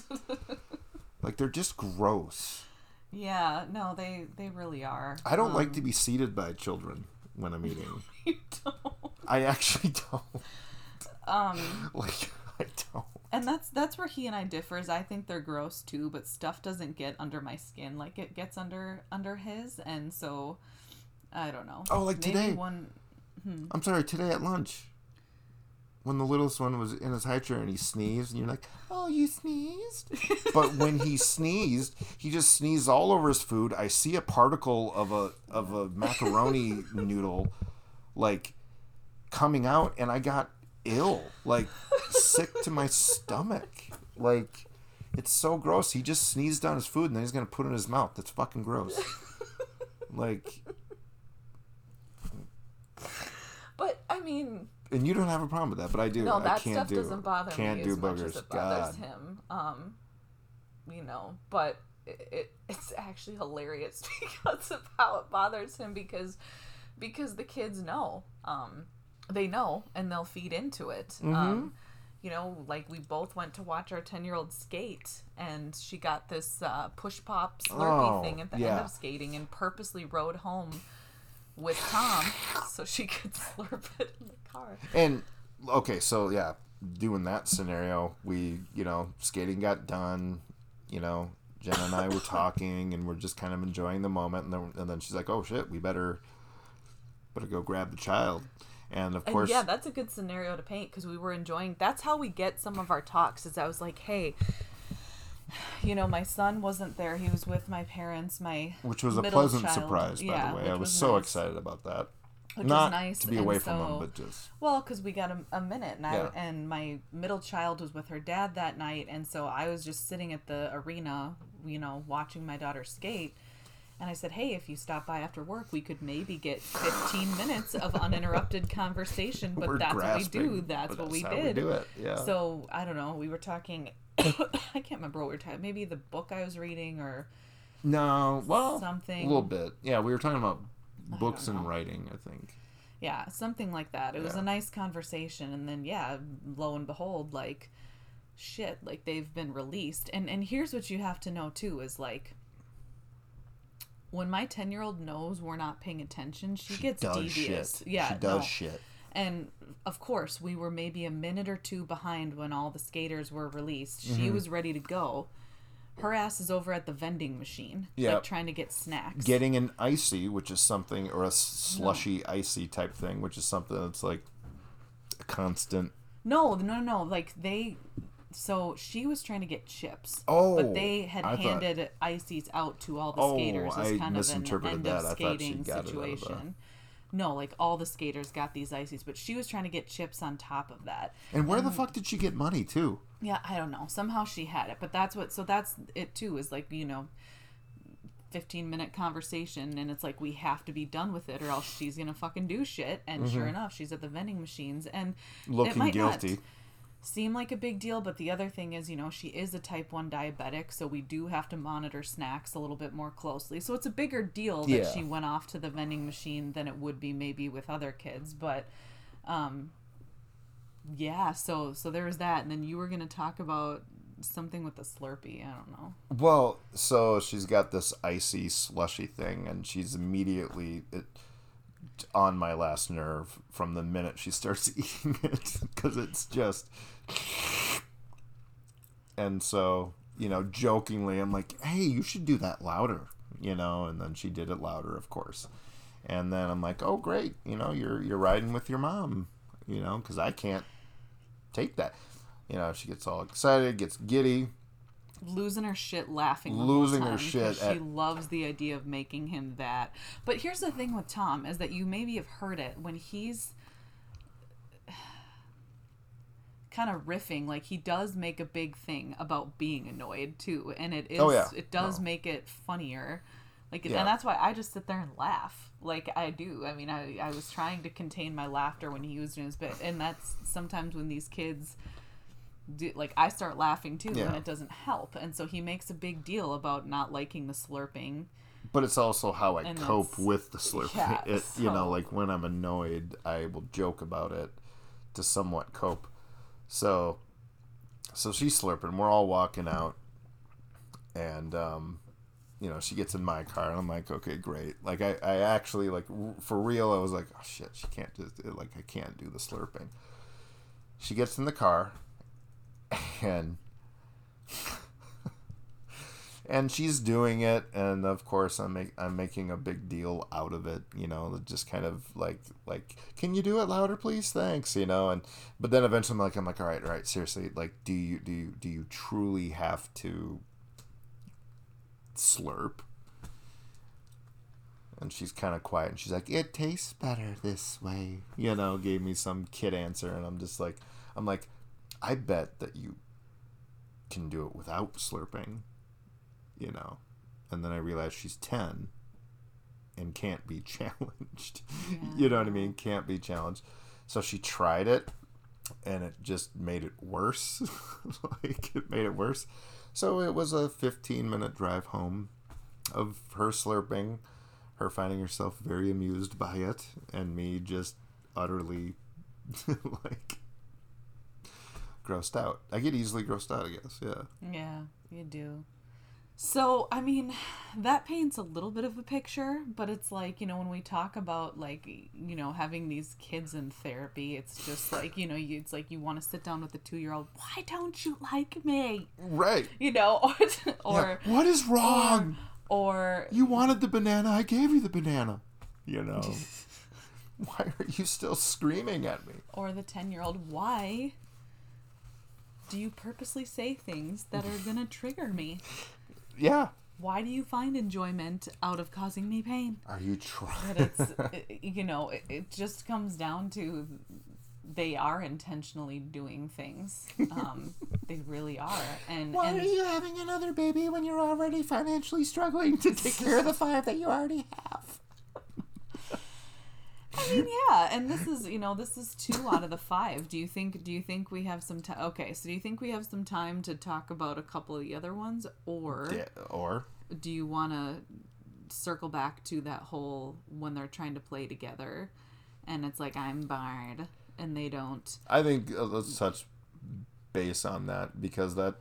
like they're just gross. Yeah, no, they they really are. i don't like Um, to be seated by children when i'm eating. You don't. i actually don't. Um, like i don't and that's that's where he and I differ. Is I think they're gross too, but stuff doesn't get under my skin like it gets under under his, and so I don't know. Oh, like Maybe today. One, hmm. I'm sorry, today at lunch, when the littlest one was in his high chair and he sneezed, and you're like, oh, you sneezed? but when he sneezed, he just sneezed all over his food. I see a particle of a of a macaroni noodle, like, coming out, and I got ill, like, sick to my stomach. Like, it's so gross. He just sneezed on his food, and then he's gonna put it in his mouth. That's fucking gross. Like, But I mean, and you don't have a problem with that, but I do. no, I that can't stuff do, doesn't bother can't me do as much boogers. as it bothers God. him. Um, you know, but it, it it's actually hilarious because of how it bothers him because because the kids know, um, they know and they'll feed into it. Mm-hmm. Um, you know, like we both went to watch our ten year old skate, and she got this uh, push pop Slurpee Oh, thing at the yeah. end of skating, and purposely rode home with Tom so she could slurp it in the car. And okay, so yeah, doing that scenario, we you know skating got done. You know, Jen and I were talking, and we're just kind of enjoying the moment. And then and then she's like, "Oh shit, we better better go grab the child." And of And course, yeah, that's a good scenario to paint because we were enjoying. That's how we get some of our talks. Is I was like, hey, you know, my son wasn't there. He was with my parents. My which was a pleasant child- surprise, by yeah, the way. I was, was so nice. excited about that. Which Not was nice to be and away from him, but just Well, because we got a, a minute, and Yeah. I and my middle child was with her dad that night, and so I was just sitting at the arena, you know, watching my daughter skate. And I said, "Hey, if you stop by after work, we could maybe get 15 minutes of uninterrupted conversation." But we're that's grasping, what we do. That's what we did. do it. Yeah. So I don't know. We were talking. I can't remember what we were talking. Maybe the book I was reading, or no, well, something. a little bit. Yeah, we were talking about books and writing. I think. yeah, something like that. It was a nice conversation, and then yeah, lo and behold, like shit, like they've been released. And and here's what you have to know too is like when my ten year old knows we're not paying attention, she, gets does devious. shit. Yeah, she does no. shit. And of course, we were maybe a minute or two behind when all the skaters were released. She Mm-hmm. was ready to go. Her ass is over at the vending machine, Yep. like trying to get snacks. Getting an icy, which is something, or a slushy icy type thing, which is something that's like a constant. no, no, no, no. Like they, so she was trying to get chips. Oh, but they had I thought- handed ices out to all the Oh, skaters as I kind of an end that. of thought skating it of the- situation. No, like all the skaters got these ices, but she was trying to get chips on top of that. And where the fuck did she get money too? Yeah, I don't know. Somehow she had it, but that's what. So that's it too. Is like you know, fifteen minute conversation, and it's like we have to be done with it, or else she's gonna fucking do shit. And sure enough, she's at the vending machines, and it Mm-hmm. Looking might not guilty. Seem like a big deal, but the other thing is, you know, she is a type one diabetic, so we do have to monitor snacks a little bit more closely. So it's a bigger deal that Yeah. she went off to the vending machine than it would be maybe with other kids, but. um yeah, so so there was that, and then you were gonna talk about something with the Slurpee. I don't know. Well, so she's got this icy slushy thing, and she's immediately it, on my last nerve from the minute she starts eating it because it's just. And so, you know, jokingly, I'm like, "Hey, you should do that louder," you know, and then she did it louder, of course. And then I'm like, "Oh, great, you know, you're you're riding with your mom, you know, because I can't take that." You know, she gets all excited, gets giddy. Losing her shit laughing. Losing her shit. 'cause She loves the idea of making him that. But here's the thing with Tom is that you maybe have heard it when he's kind of riffing like he does make a big thing about being annoyed too and it is Oh, yeah. it does No. make it funnier like Yeah. and that's why i just sit there and laugh like i do i mean i i was trying to contain my laughter when he was doing his bit and that's sometimes when these kids do like i start laughing too and it doesn't help and so he makes a big deal about not liking the slurping But it's also how I And cope with the slurping. yeah, it, you know, like when I'm annoyed, I will joke about it to somewhat cope. So, so she's slurping. We're all walking out, and um, you know, she gets in my car, and I'm like, okay, great. Like I, I actually like for real. I was like, oh shit, she can't just like I can't do the slurping. She gets in the car, and and she's doing it and of course i'm make, i'm making a big deal out of it you know just kind of like like can you do it louder please? Thanks you know and but then eventually i'm like i'm like all right all right seriously like do you do you do you truly have to slurp? And she's kind of quiet and she's like it tastes better this way you know gave me some kid answer and i'm just like i'm like i bet that you can do it without slurping you know. And then I realized she's 10. and can't be challenged. you know what I mean? Can't be challenged. So she tried it and it just made it worse. like it made it worse. So it was a 15 minute drive home of her slurping, her finding herself very amused by it, and me just utterly like grossed out. I get easily grossed out, I guess. Yeah. Yeah, you do. So, I mean, that paints a little bit of a picture, but it's like, you know, when we talk about like, you know, having these kids in therapy, it's just like, you know, you, it's like you want to sit down with a 2-year-old, "Why don't you like me?" Right. You know, or or Yeah. What is wrong? or You wanted the banana, I gave you the banana. You know. Why are you still screaming at me? or the 10-year-old, "Why do you purposely say things that are going to trigger me? Yeah. Why do you find enjoyment out of causing me pain?" Are you trying? but it's it- you know it, it just comes down to they are intentionally doing things um they really are and Why and are you having another baby when you're already financially struggling to take care of the five that you already have? I mean yeah and this is you know this is two out of the five do you think do you think we have some time okay so do you think we have some time to talk about a couple of the other ones or Yeah, or do you want to circle back to that whole when they're trying to play together and it's like i'm barred and they don't I think uh, let's touch base on that because that.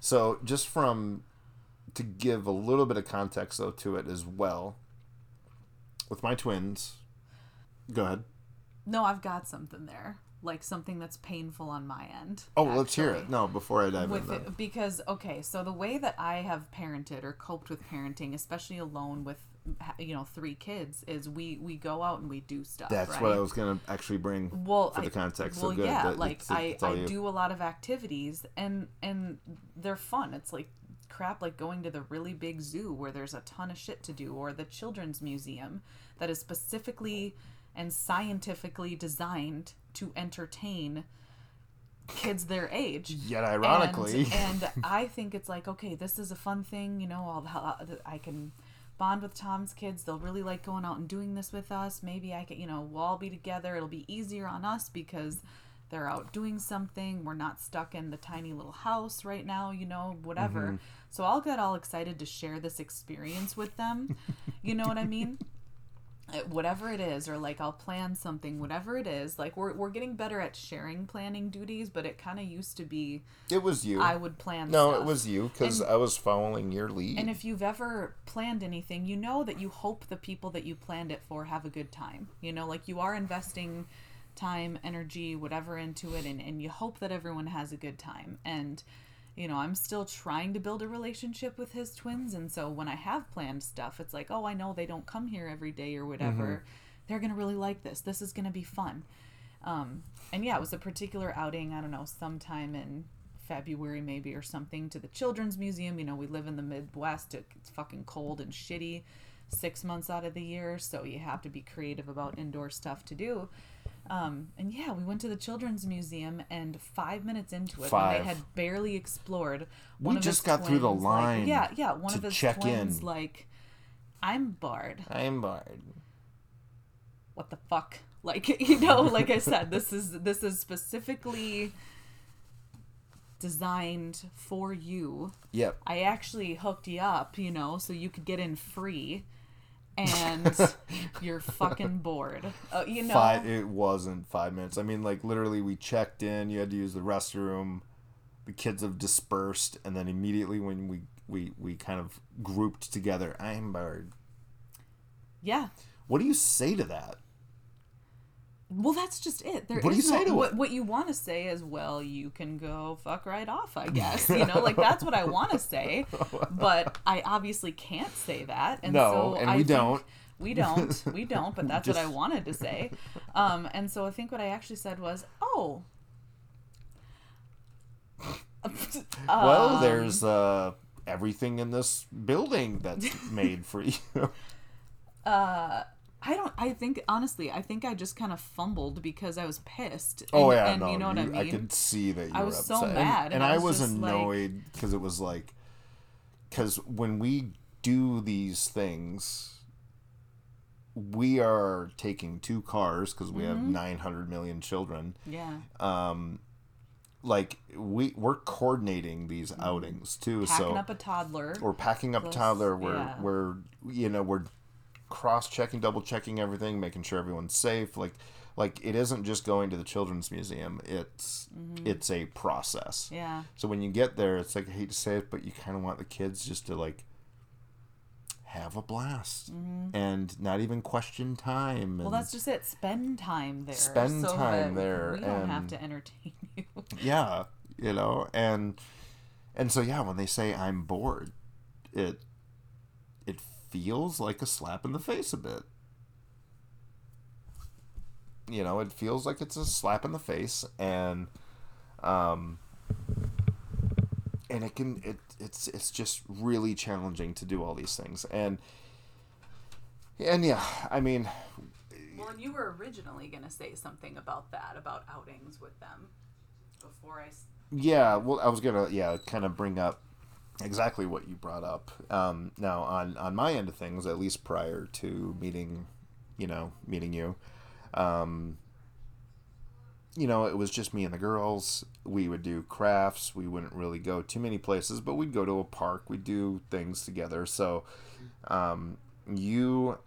So just from to give a little bit of context though to it as well. With my twins, go ahead. No, I've got something there. Like something that's painful on my end. Oh, let's hear it. No, before I dive in. With Then. it, because okay, so the way that I have parented or coped with parenting, especially alone with you know three kids, is we we go out and we do stuff. That's right? what I was gonna actually bring well for the I- context. Well, so good. yeah, that like it's- I it's all I you. do a lot of activities and and they're fun. It's like crap like going to the really big zoo where there's a ton of shit to do or the children's museum that is specifically and scientifically designed to entertain kids their age Yet ironically, and, and I think it's like, okay, this is a fun thing. You know, I'll, I can bond with Tom's kids. They'll really like going out and doing this with us. Maybe I can, you know, we'll all be together. It'll be easier on us because they're out doing something. We're not stuck in the tiny little house right now, you know, whatever. Mm-hmm. So I'll get all excited to share this experience with them. you know what I mean? Uh, whatever it is or like i'll plan something whatever it is like we're, we're getting better at sharing planning duties but it kind of used to be it was you. i would plan no, stuff. it was you because I was following your lead. and if you've ever planned anything you know that you hope the people that you planned it for have a good time you know like you are investing time energy whatever into it and, and you hope that everyone has a good time and you know i'm still trying to build a relationship with his twins and so when i have planned stuff it's like oh i know they don't come here every day or whatever. They're gonna really like this. This is gonna be fun. Um, and yeah it was a particular outing i don't know sometime in february maybe or something to the children's museum. You know we live in the midwest. It's fucking cold and shitty six months out of the year so you have to be creative about indoor stuff to do um, and yeah we went to the children's museum and five minutes into it when they had barely explored We one of just got through the twins, like- line yeah yeah one of his check twins in. like i'm barred I'm barred. what the fuck like you know like i said this is this is specifically designed for you Yep. i actually hooked you up you know so you could get in free and you're fucking bored uh, you know Five. It wasn't five minutes. I mean, like literally, we checked in. You had to use the restroom. The kids have dispersed, and then immediately when we we we kind of grouped together, I'm bored. yeah What do you say to that? Well that's just it there What do you is no- say to what, it? what you want to say is well you can go fuck right off i guess you know like that's what i want to say but i obviously can't say that and No, so and I we don't. we don't we don't but that's what i wanted to say um and so i think what i actually said was oh well, Um, there's uh, everything in this building that's made for you. uh I don't. I think honestly, I think I just kind of fumbled because I was pissed. And, oh yeah, and no, you know what I you- mean. could see that you I were was so upset, And- mad, and, and I I was like- annoyed because it was like, because when we do these things, we are taking two cars because we have Mm-hmm. 900 million children. Yeah. Um, like we we're coordinating these outings too. Packing so up a toddler. we're packing up Plus, toddler. We're yeah. we're you know we're cross checking, double checking everything, making sure everyone's safe. Like like it isn't just going to the children's museum. It's Mm-hmm. it's a process. yeah. So when you get there, it's like I hate to say it, but you kind of want the kids just to like have a blast and not even question time. Mm-hmm. Well, that's just it. Spend time there. Spend so time there We don't have to entertain you. yeah, you know, and and so yeah, when they say I'm bored, it feels like a slap in the face a bit. You know, it feels like it's a slap in the face, and um, and it can it it's it's just really challenging to do all these things, and and yeah, I mean, Well, and you were originally going to say something about that, about outings with them, before I. Yeah, well, I was gonna yeah kind of bring up exactly what you brought up. Um, now on on my end of things, at least prior to meeting, you know, meeting you, um, you know, it was just me and the girls. We would do crafts. We wouldn't really go too many places, but we'd go to a park. We'd do things together. So, um, you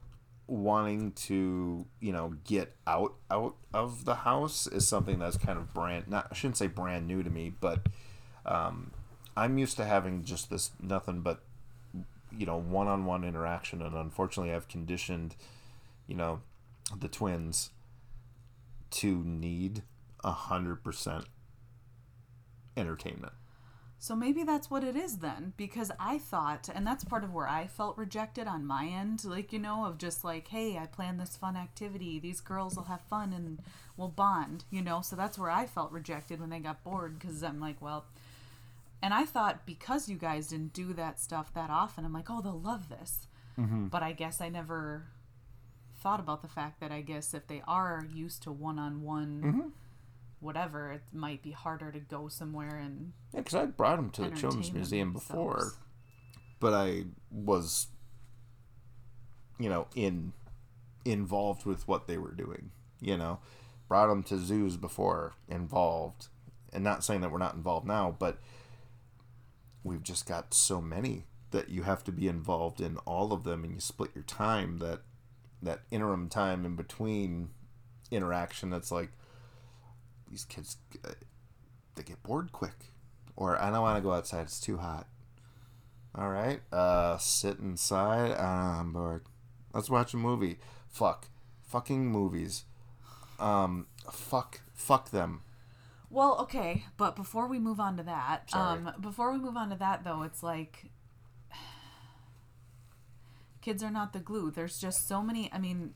wanting to you know get out out of the house is something that's kind of brand not I shouldn't say brand new to me but um, I'm used to having just this nothing but you know one-on-one interaction and unfortunately I've conditioned you know the twins to need a hundred percent entertainment So maybe that's what it is then, because I thought, and that's part of where I felt rejected on my end, like, you know, of just like, hey, I planned this fun activity. These girls will have fun and we'll bond, you know? So that's where I felt rejected when they got bored, because I'm like, well, and I thought because you guys didn't do that stuff that often, I'm like, oh, they'll love this. Mm-hmm. But I guess I never thought about the fact that I guess if they are used to one on one, whatever, it might be harder to go somewhere and Yeah, because I brought them to the Children's Museum before, themselves. but I was, you know, in involved with what they were doing. You know, brought them to zoos before, involved, and not saying that we're not involved now, but we've just got so many that you have to be involved in all of them, and you split your time. That that interim time in between interaction, that's like these kids uh, they get bored quick. Or i don't want to go outside it's too hot. All right uh sit inside uh, i'm bored. Let's watch a movie. Fuck. Fucking movies. Um fuck fuck them Well, okay, but before we move on to that, Sorry. um, before we move on to that though, it's like kids are not the glue. There's just so many. I mean,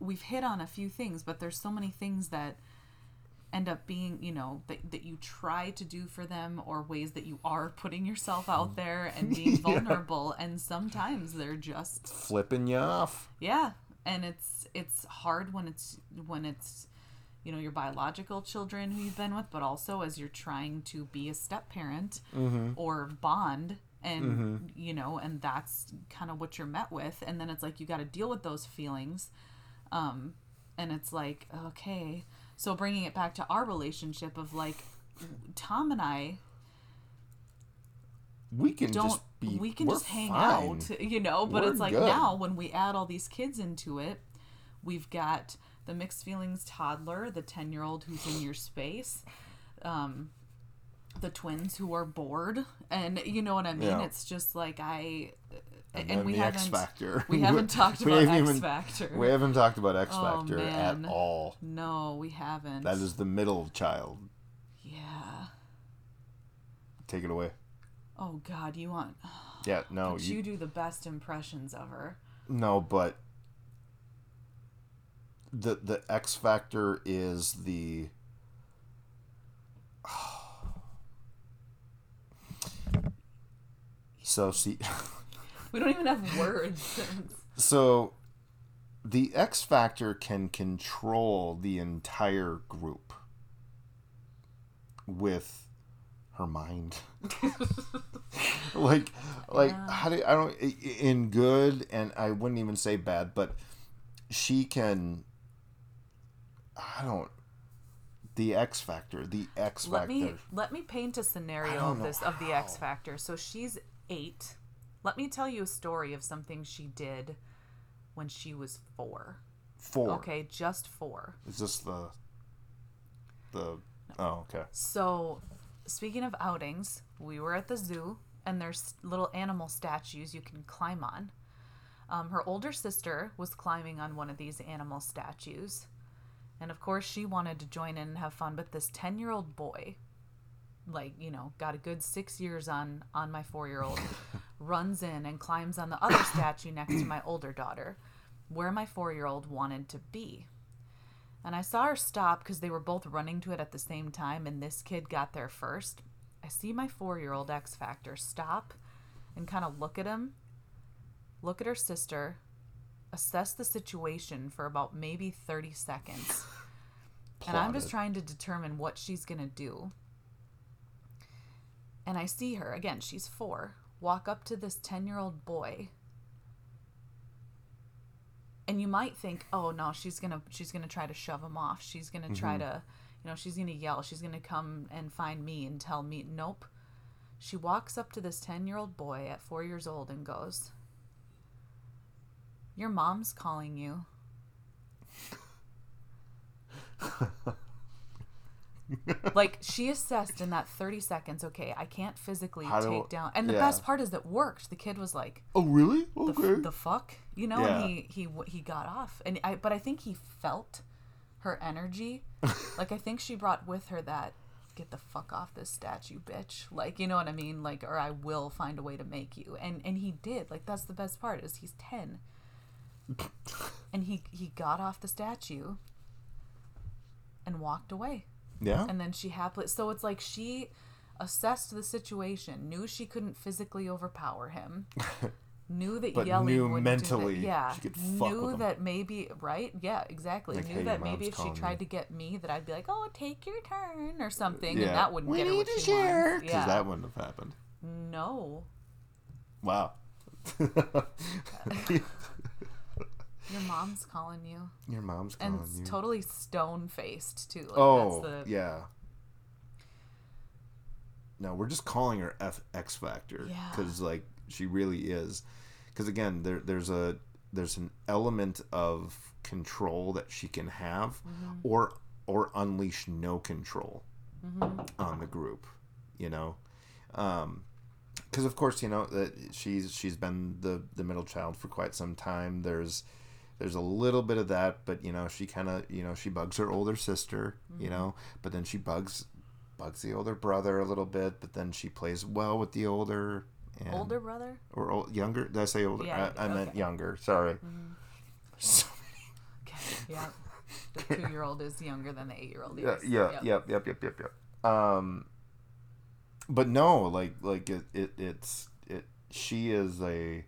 we've hit on a few things, but there's so many things that end up being, you know, that, that you try to do for them or ways that you are putting yourself out there and being Yeah. vulnerable and sometimes they're just flipping you off yeah and it's it's hard when it's when it's you know your biological children who you've been with but also as you're trying to be a step parent or bond and you know and that's kind of what you're met with and then it's like you got to deal with those feelings um and it's like okay so bringing it back to our relationship of like tom and i we can don't just be we can just hang fine. out you know but We're it's like good. now when we add all these kids into it we've got the mixed feelings toddler the 10 year old who's in your space um the twins who are bored and you know what i mean Yeah. it's just like i and, then we the haven't X Factor. we haven't talked about haven't x even- factor we haven't talked about X Oh, Factor man. at all. no we haven't That is the middle child. yeah Take it away. oh god you want Yeah, no, you, you do the best impressions of her No, but the the X factor is the so see we don't even have words so the X factor can control the entire group with her mind like like how do I don't in good and I wouldn't even say bad but she can. I don't. The X Factor. The X Factor. Let me let me paint a scenario of this of the X Factor. So she's eight. Let me tell you a story of something she did when she was four. Four. Okay, just four. Is this the. The. Oh, okay. So, speaking of outings, we were at the zoo, and there's little animal statues you can climb on. Um, her older sister was climbing on one of these animal statues, and of course, she wanted to join in and have fun. But this ten-year-old boy, like you know, got a good six years on on my four-year-old, runs in and climbs on the other statue next to my older daughter, where my four-year-old wanted to be. And I saw her stop because they were both running to it at the same time, and this kid got there first. I see my four year old X Factor stop and kind of look at him, look at her sister, assess the situation for about maybe 30 seconds. and I'm just trying to determine what she's going to do. And I see her, again, she's four, walk up to this 10 year old boy. And you might think oh no she's gonna she's gonna try to shove him off. She's gonna try mm-hmm. to you know she's gonna yell. She's gonna come and find me and tell me nope. She walks up to this 10 year old boy at four years old and goes your mom's calling you like she assessed in that 30 seconds okay i can't physically How do- take down and the yeah. best part is that worked the kid was like Oh, really? the, f- Okay. the fuck you know Yeah. and he he he got off and i but i think he felt her energy like i think she brought with her that get the fuck off this statue bitch like you know what i mean like or i will find a way to make you and and he did like that's the best part is he's 10 and he he got off the statue and walked away yeah. and then she happily so it's like she assessed the situation knew she couldn't physically overpower him knew that But yelling knew would mentally do that. yeah she could fuck knew with him. that maybe right yeah exactly Like, knew hey, that maybe if she tried you. to get me that i'd be like oh take your turn or something yeah. and that wouldn't we get her need what to she share. wants 'cause yeah that wouldn't have happened. no Wow. your mom's calling you Your mom's calling and it's you. totally stone faced too like oh, that's the yeah. No, we're just calling her F- X Factor Yeah. because, like, she really is. Because again, there there's a there's an element of control that she can have, Mm-hmm. or or unleash no control on the group. You know, because of course you know that she's she's been the the middle child for quite some time. There's there's a little bit of that, but you know she kind of you know she bugs her older sister, you know, but then she bugs bugs the older brother a little bit, but then she plays well with the older and, older brother or old, younger. Did I say older? Yeah, I, I meant okay. Mm-hmm. younger. Sorry. So, okay yeah the two-year-old is younger than the eight-year-old yeah, yeah, Yep. yep, yep, yep, yep, yep. Um, but no, like, like it, it, it's it. She is a.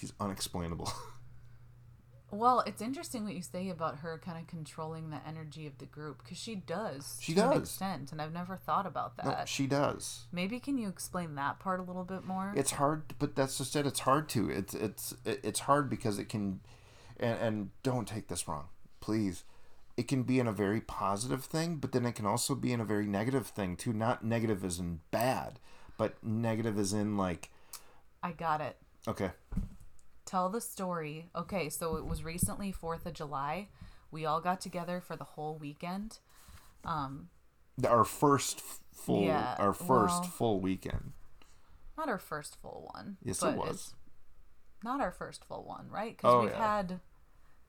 She's unexplainable. Well, it's interesting what you say about her kind of controlling the energy of the group because she does. She to an extent, and I've never thought about that. No, she does. Maybe can you explain that part a little bit more? It's hard, but that's just it. It's hard to. It's it's it's hard because it can, and and don't take this wrong, please. It can be in a very positive thing, but then it can also be in a very negative thing too. Not negative as in bad, but negative as in like I got it. okay, Tell the story. Okay, so it was recently Fourth of July. We all got together for the whole weekend. Um, our first full, Yeah, our first well- full weekend. not our first full one. Yes, it was. it's Not our first full one, right? Because Oh, we've yeah. had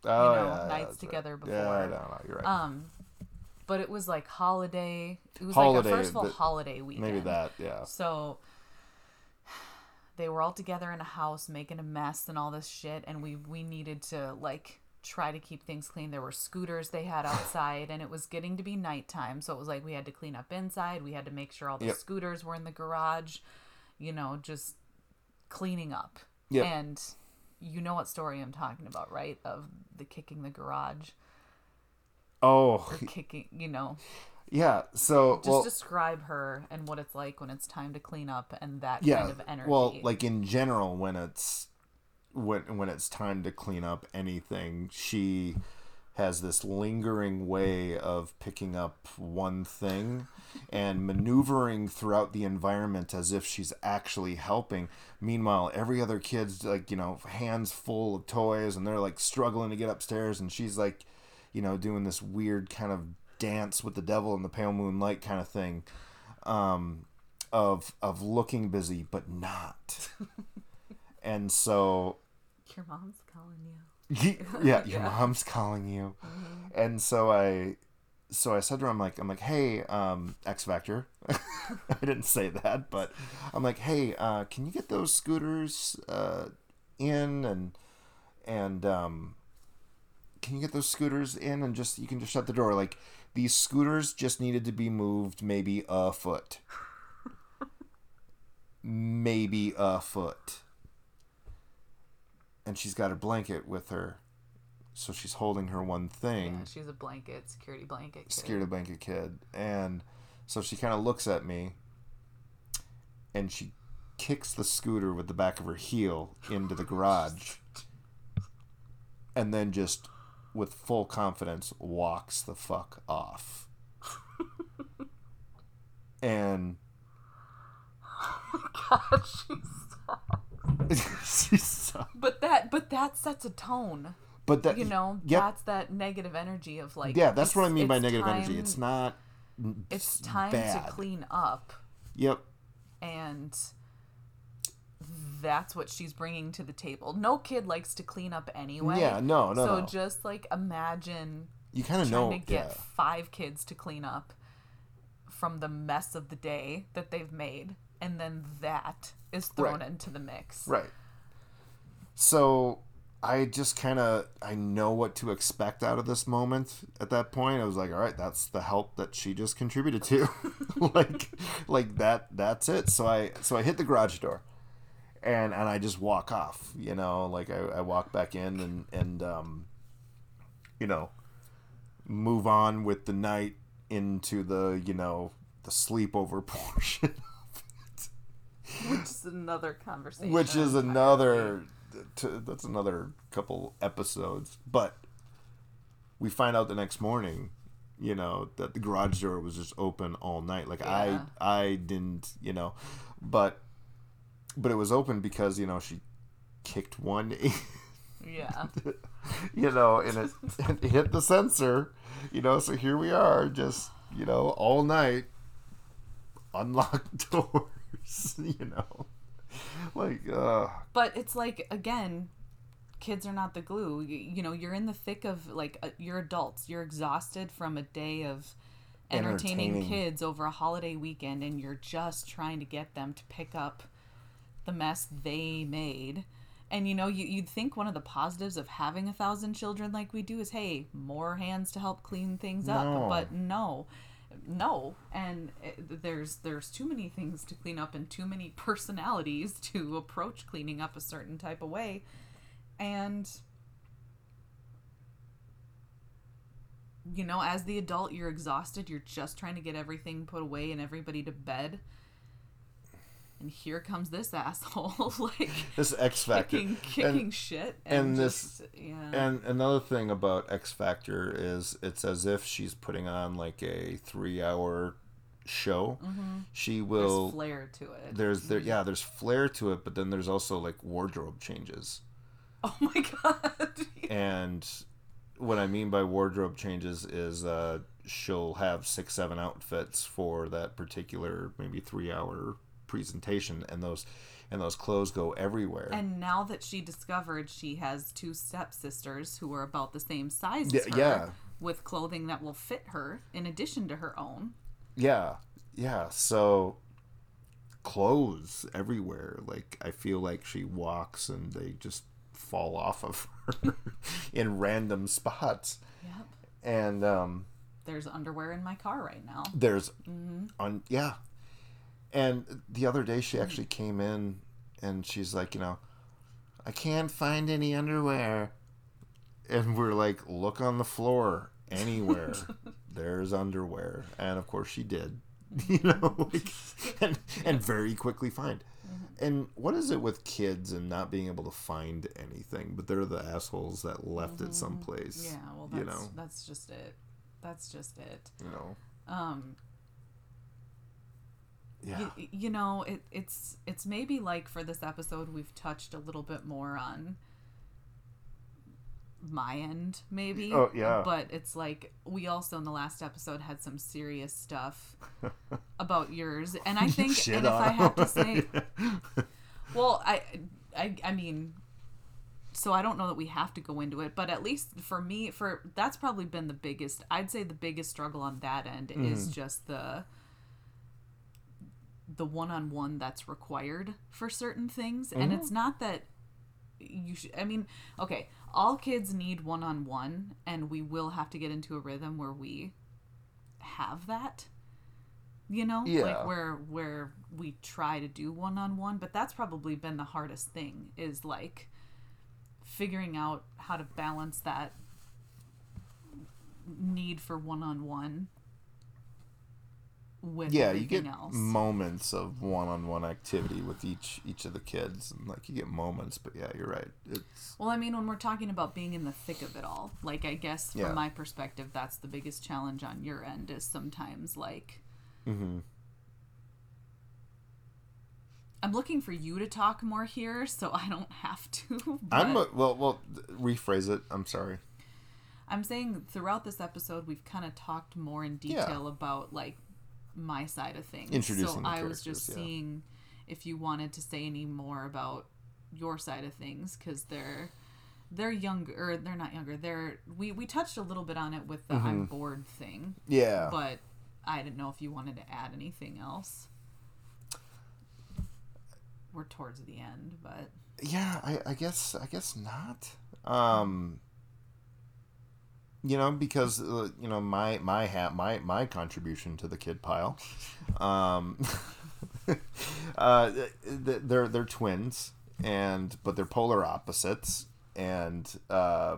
Oh know, yeah, nights right. together Yeah, I before. know, no, you're right. um, but it was like holiday. It was Holiday, like our first full holiday weekend. Maybe that, yeah. So they were all together in a house making a mess and all this shit and we we needed to like try to keep things clean. There were scooters they had outside and it was getting to be nighttime, so it was like we had to clean up inside, we had to make sure all the Yep. scooters were in the garage, you know, just cleaning up. Yep. And you know what story I'm talking about, right? Of the kicking the garage Oh, or kicking, you know. Yeah. So Just well, describe her and what it's like when it's time to clean up and that yeah. kind of energy. Well, like in general, when it's when when it's time to clean up anything, she has this lingering way of picking up one thing and maneuvering throughout the environment as if she's actually helping. Meanwhile, every other kid's like, you know, hands full of toys and they're like struggling to get upstairs and she's like, you know, doing this weird kind of dance with the devil in the pale moonlight kind of thing. Um of of looking busy but not. and so Your mom's calling you. yeah, your Yeah. mom's calling you. And so I so I said to her, I'm like, I'm like, hey, um, X Factor. I didn't say that, but I'm like, hey, uh, can you get those scooters uh, in and and um, can you get those scooters in and just you can just shut the door? Like these scooters just needed to be moved maybe a foot, maybe a foot. And she's got her blanket with her, so she's holding her one thing Yeah, she's a blanket, security blanket. kid. scared of blanket kid and so she kind of looks at me and she kicks the scooter with the back of her heel into the garage and then just with full confidence walks the fuck off and God, she's she's so, But that, but that sets a tone. but that You know, yep that's that negative energy of like. yeah that's what i mean by negative time- energy it's not It's time bad. to clean up, yep and that's what she's bringing to the table. No kid likes to clean up anyway. yeah no no so no just like imagine you kind of trying know to get yeah. five kids to clean up from the mess of the day that they've made, and then that is thrown Right. into the mix. Right. So I just kind of I know what to expect out of this moment. At that point, I was like, all right, that's the help that she just contributed to. like like that that's it. So I so I hit the garage door. And and I just walk off, you know, like I, I walk back in and and um you know, move on with the night into the, you know, the sleepover portion Which is another conversation. which is another t- that's another couple episodes but we find out the next morning you know that the garage door was just open all night like Yeah. i i didn't you know but but it was open because you know she kicked one Yeah. you know and it, it hit the sensor you know so here we are just you know all night unlocked doors you know like uh But it's like again, kids are not the glue. You, you know, you're in the thick of like uh, you're adults. You're exhausted from a day of entertaining, Entertaining. kids over a holiday weekend, and you're just trying to get them to pick up the mess they made. And you know, you, you'd think one of the positives of having a thousand children like we do is, hey, more hands to help clean things No. up. But no, no, and it, there's there's too many things to clean up and too many personalities to approach cleaning up a certain type of way, and you know, as the adult, you're exhausted. You're just trying to get everything put away and everybody to bed. And here comes this asshole, like this X Factor. kicking, kicking shit, and and, this- just, yeah, And another thing about X Factor is it's as if she's putting on like a three-hour show. She there's will. flair to it. There's there yeah. There's flair to it, but then there's also like wardrobe changes. oh my god, And what I mean by wardrobe changes is uh, she'll have six, seven outfits for that particular maybe three-hour presentation, and those and those clothes go everywhere. And now that she discovered she has two stepsisters who are about the same size Yeah, as her, yeah. with clothing that will fit her in addition to her own. Yeah, yeah. So clothes everywhere. Like I feel like she walks and they just fall off of her in random spots. Yep. And um, There's underwear in my car right now. there's on yeah. And the other day she actually came in and she's like, you know, I can't find any underwear. And we're like, look on the floor anywhere. There's underwear. And of course she did. You know, like, and, and very quickly find. and what is it with kids and not being able to find anything? But they're the assholes that left it someplace. Mm-hmm. Yeah, well, that's you know, that's just it. That's just it. you know, Um, yeah, you, you know, it, it's it's maybe like for this episode we've touched a little bit more on my end, maybe. Oh, yeah. But it's like we also in the last episode had some serious stuff about yours, and I think, Shit and if I have to say, well, I, I, I mean, so I don't know that we have to go into it, but at least for me, for that's probably been the biggest. I'd say the biggest struggle on that end is Mm-hmm. just the the one-on-one that's required for certain things, and Mm-hmm. it's not that you should. I mean, okay, all kids need one-on-one, and we will have to get into a rhythm where we have that you know Yeah. like where where we try to do one on one but that's probably been the hardest thing is like figuring out how to balance that need for one on one with yeah. You get else moments of one-on-one activity with each each of the kids, and like you get moments. But yeah, you're right. It's well i mean when we're talking about being in the thick of it all like i guess from Yeah. my perspective that's the biggest challenge on your end is sometimes like mm-hmm. i'm looking for you to talk more here so i don't have to I'm a, well. Well, rephrase it. I'm sorry. I'm saying throughout this episode, we've kind of talked more in Yeah. detail about like my side of things. Introducing so I was just yeah. seeing if you wanted to say any more about your side of things because they're they're younger or they're not younger. They're we we touched a little bit on it with the Mm-hmm. I'm bored thing, Yeah. but I didn't know if you wanted to add anything else. We're towards the end, but yeah I, I guess i guess not um you know because uh, you know my my hat my my contribution to the kid pile um uh th- th- they're they're twins and but they're polar opposites and uh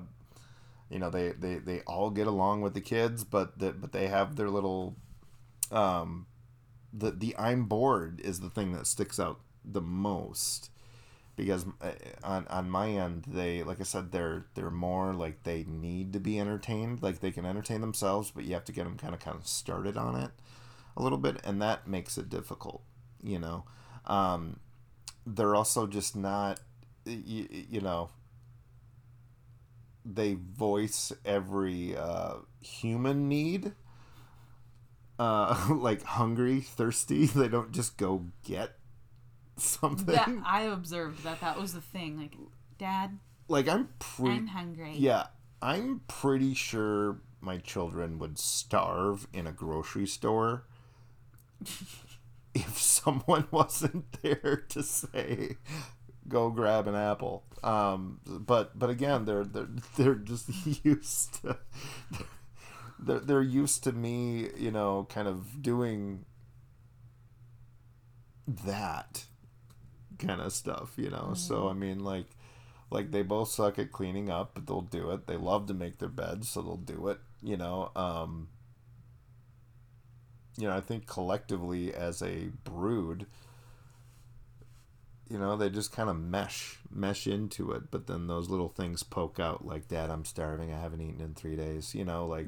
you know they they they all get along with the kids but the, but they have their little um the the i'm bored is the thing that sticks out the most because uh, on on my end they like I said they're they're more like they need to be entertained. Like they can entertain themselves but you have to get them kind of kind of started on it a little bit and that makes it difficult you know? Um, they're also just not you, you know they voice every uh, human need uh, like hungry thirsty. They don't just go get something that I observed that that was the thing. Like, Dad, like I'm pretty I'm hungry. yeah i'm pretty sure my children would starve in a grocery store if someone wasn't there to say go grab an apple um but but again they're they're they're just used to they're, they're used to me you know kind of doing that kind of stuff you know? So i mean like like they both suck at cleaning up but they'll do it. They love to make their beds so they'll do it you know? Um you know i think collectively as a brood you know they just kind of mesh mesh into it but then those little things poke out like dad i'm starving. I haven't eaten in three days you know like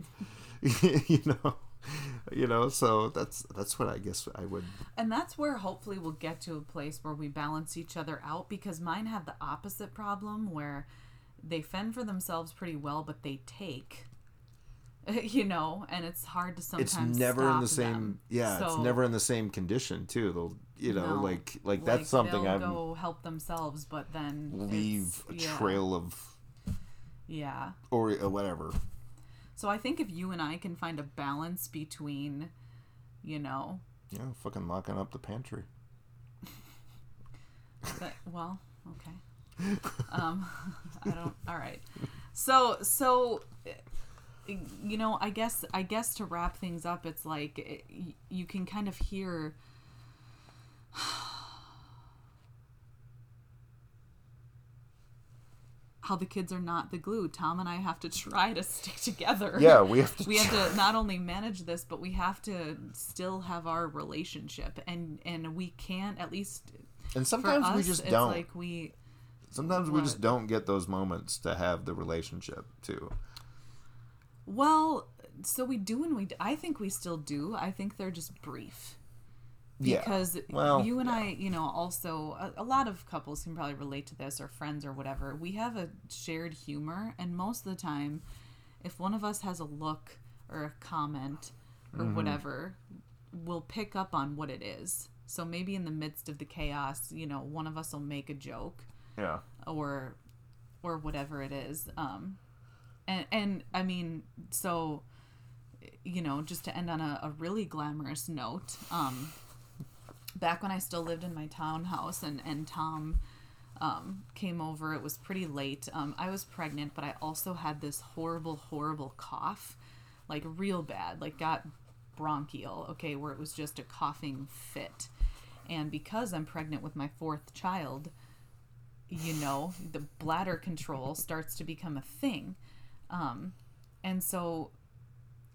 you know you know so that's that's what i guess i would And that's where hopefully we'll get to a place where we balance each other out because mine have the opposite problem where they fend for themselves pretty well, but they take. You know, and it's hard to sometimes. it's never in the same them. yeah it's never in the same condition too they'll you know No. like like that's something i'm go help themselves, but then leave a yeah, trail of Yeah. or uh, whatever So I think if you and I can find a balance between, you know, yeah fucking locking up the pantry But, well, okay. Um, I don't. All right. So so, uh, you know, I guess I guess to wrap things up, it's like it, you can kind of hear. How the kids are not the glue. Tom and I have to try to stick together. yeah we have to we have to not only manage this but we have to still have our relationship and and we can't at least And sometimes we just it's don't. like we sometimes we just don't get those moments to have the relationship too. well, so we do and we I think we still do. I think they're just brief. Yeah. because Well, you and yeah. I, you know, also a, a lot of couples can probably relate to this or friends or whatever. We have a shared humor, and most of the time, if one of us has a look or a comment or Mm-hmm. whatever, we'll pick up on what it is. So maybe in the midst of the chaos, you know, one of us will make a joke Yeah. or or whatever it is um and and i mean so you know just to end on a, a really glamorous note um back when i still lived in my townhouse and and tom um came over it was pretty late. Um i was pregnant but i also had this horrible horrible cough like real bad like got bronchial okay where it was just a coughing fit. And because i'm pregnant with my fourth child you know the bladder control starts to become a thing. Um and so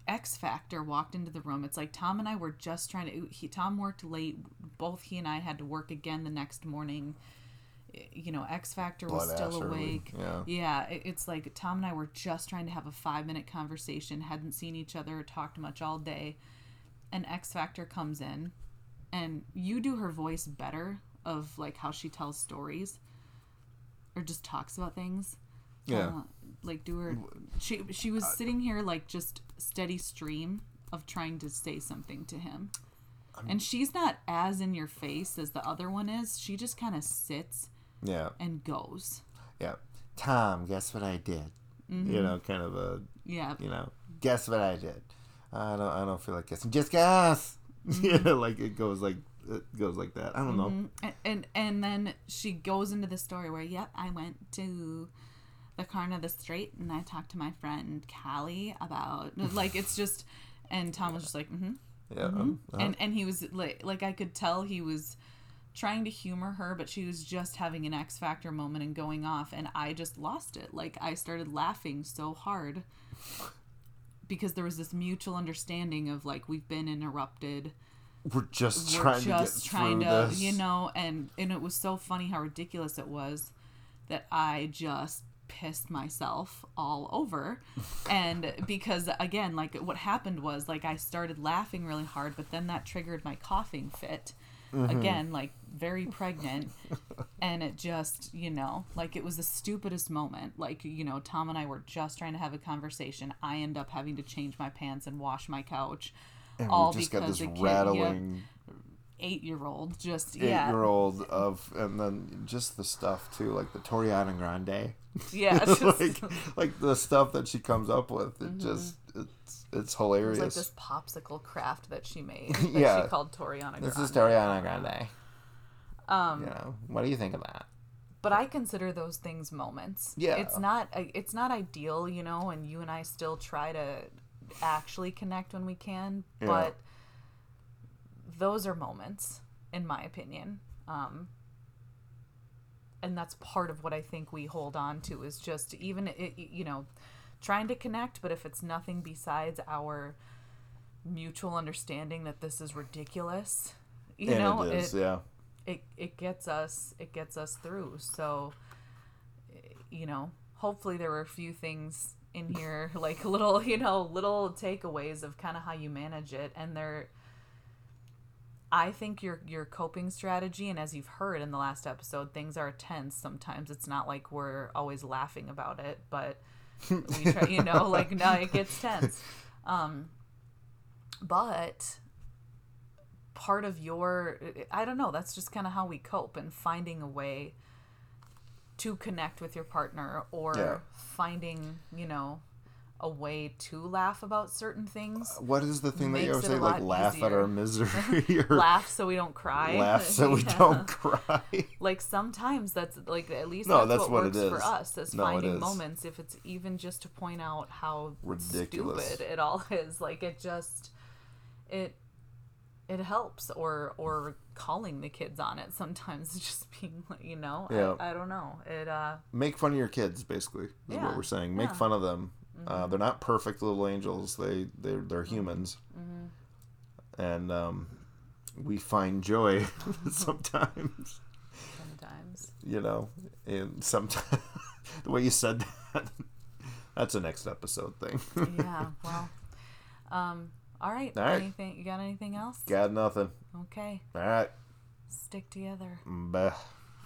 x factor walked into the room. It's like tom and i were just trying to he, tom worked late. Both he and i had to work again the next morning. You know x factor was Blood still early, awake. yeah. yeah it, it's like tom and i were just trying to have a five minute conversation hadn't seen each other talked much all day. And x factor comes in and you do her voice better of like how she tells stories or just talks about things Yeah. uh, like do her she she was sitting here like just steady stream of trying to say something to him and she's not as in your face as the other one is she just kind of sits Yeah. and goes Yeah. Tom, guess what I did? Mm-hmm. You know, kind of a yeah you know, guess what I did. I don't I don't feel like guessing. Just guess. Mm-hmm. yeah, like it goes like it goes like that. I don't know. and, and and then she goes into the story where yep i went to the corner of the street and i talked to my friend callie about like it's just and tom was just like mm-hmm Yeah. um, uh, and and he was like like I could tell he was trying to humor her but she was just having an X factor moment and going off and I just lost it like I started laughing so hard because there was this mutual understanding of like we've been interrupted we're just we're trying just to get trying through to this. you know and and it was so funny how ridiculous it was that I just pissed myself all over. And because again like what happened was like I started laughing really hard but then that triggered my coughing fit. Mm-hmm. again like very pregnant. And it just you know like it was the stupidest moment. Like you know Tom and I were just trying to have a conversation. I end up having to change my pants and wash my couch and all we just got because this kid- yeah, rattling eight year old just eight yeah year old of and then just the stuff too, like the Toriana Grande. yeah just- like like the stuff that she comes up with. It just it's it's it hilarious. like this popsicle craft that she made that Yeah. she called Toriana Grande. This is Toriana Grande. um You know, what do you think of that? but I consider those things moments Yeah. it's not it's not ideal you know and you and I still try to actually connect when we can Yeah. but those are moments in my opinion um and that's part of what I think we hold on to is just even it, you know trying to connect but if it's nothing besides our mutual understanding that this is ridiculous you and know it is, yeah. it it gets us it gets us through so you know hopefully there were a few things in here like little you know little takeaways of kind of how you manage it and they're I think your your coping strategy and as you've heard in the last episode things are tense sometimes it's not like we're always laughing about it but we try you know like no it gets tense um but part of your i don't know that's just kind of how we cope and finding a way to connect with your partner or Yeah. finding you know a way to laugh about certain things What is the thing that you always say? Like laugh at our misery or laugh so we don't cry laugh so we Yeah. don't cry. like sometimes that's like at least No, that's, that's what, what it works for us is No, finding is. moments if it's even just to point out how Ridiculous. stupid it all is like it just it it helps or or calling the kids on it sometimes just being like you know Yeah. I, I don't know it uh Make fun of your kids, basically, is Yeah, what we're saying. Make yeah. Fun of them. Uh, they're not perfect little angels. They they're they're humans, Mm-hmm. and um, we find joy sometimes. Sometimes. You know, and sometimes the way you said that, that's a next episode thing. yeah. Well. Um. All right. All right. Anything? You got anything else? Got nothing. Okay. All right. Stick together. Bye.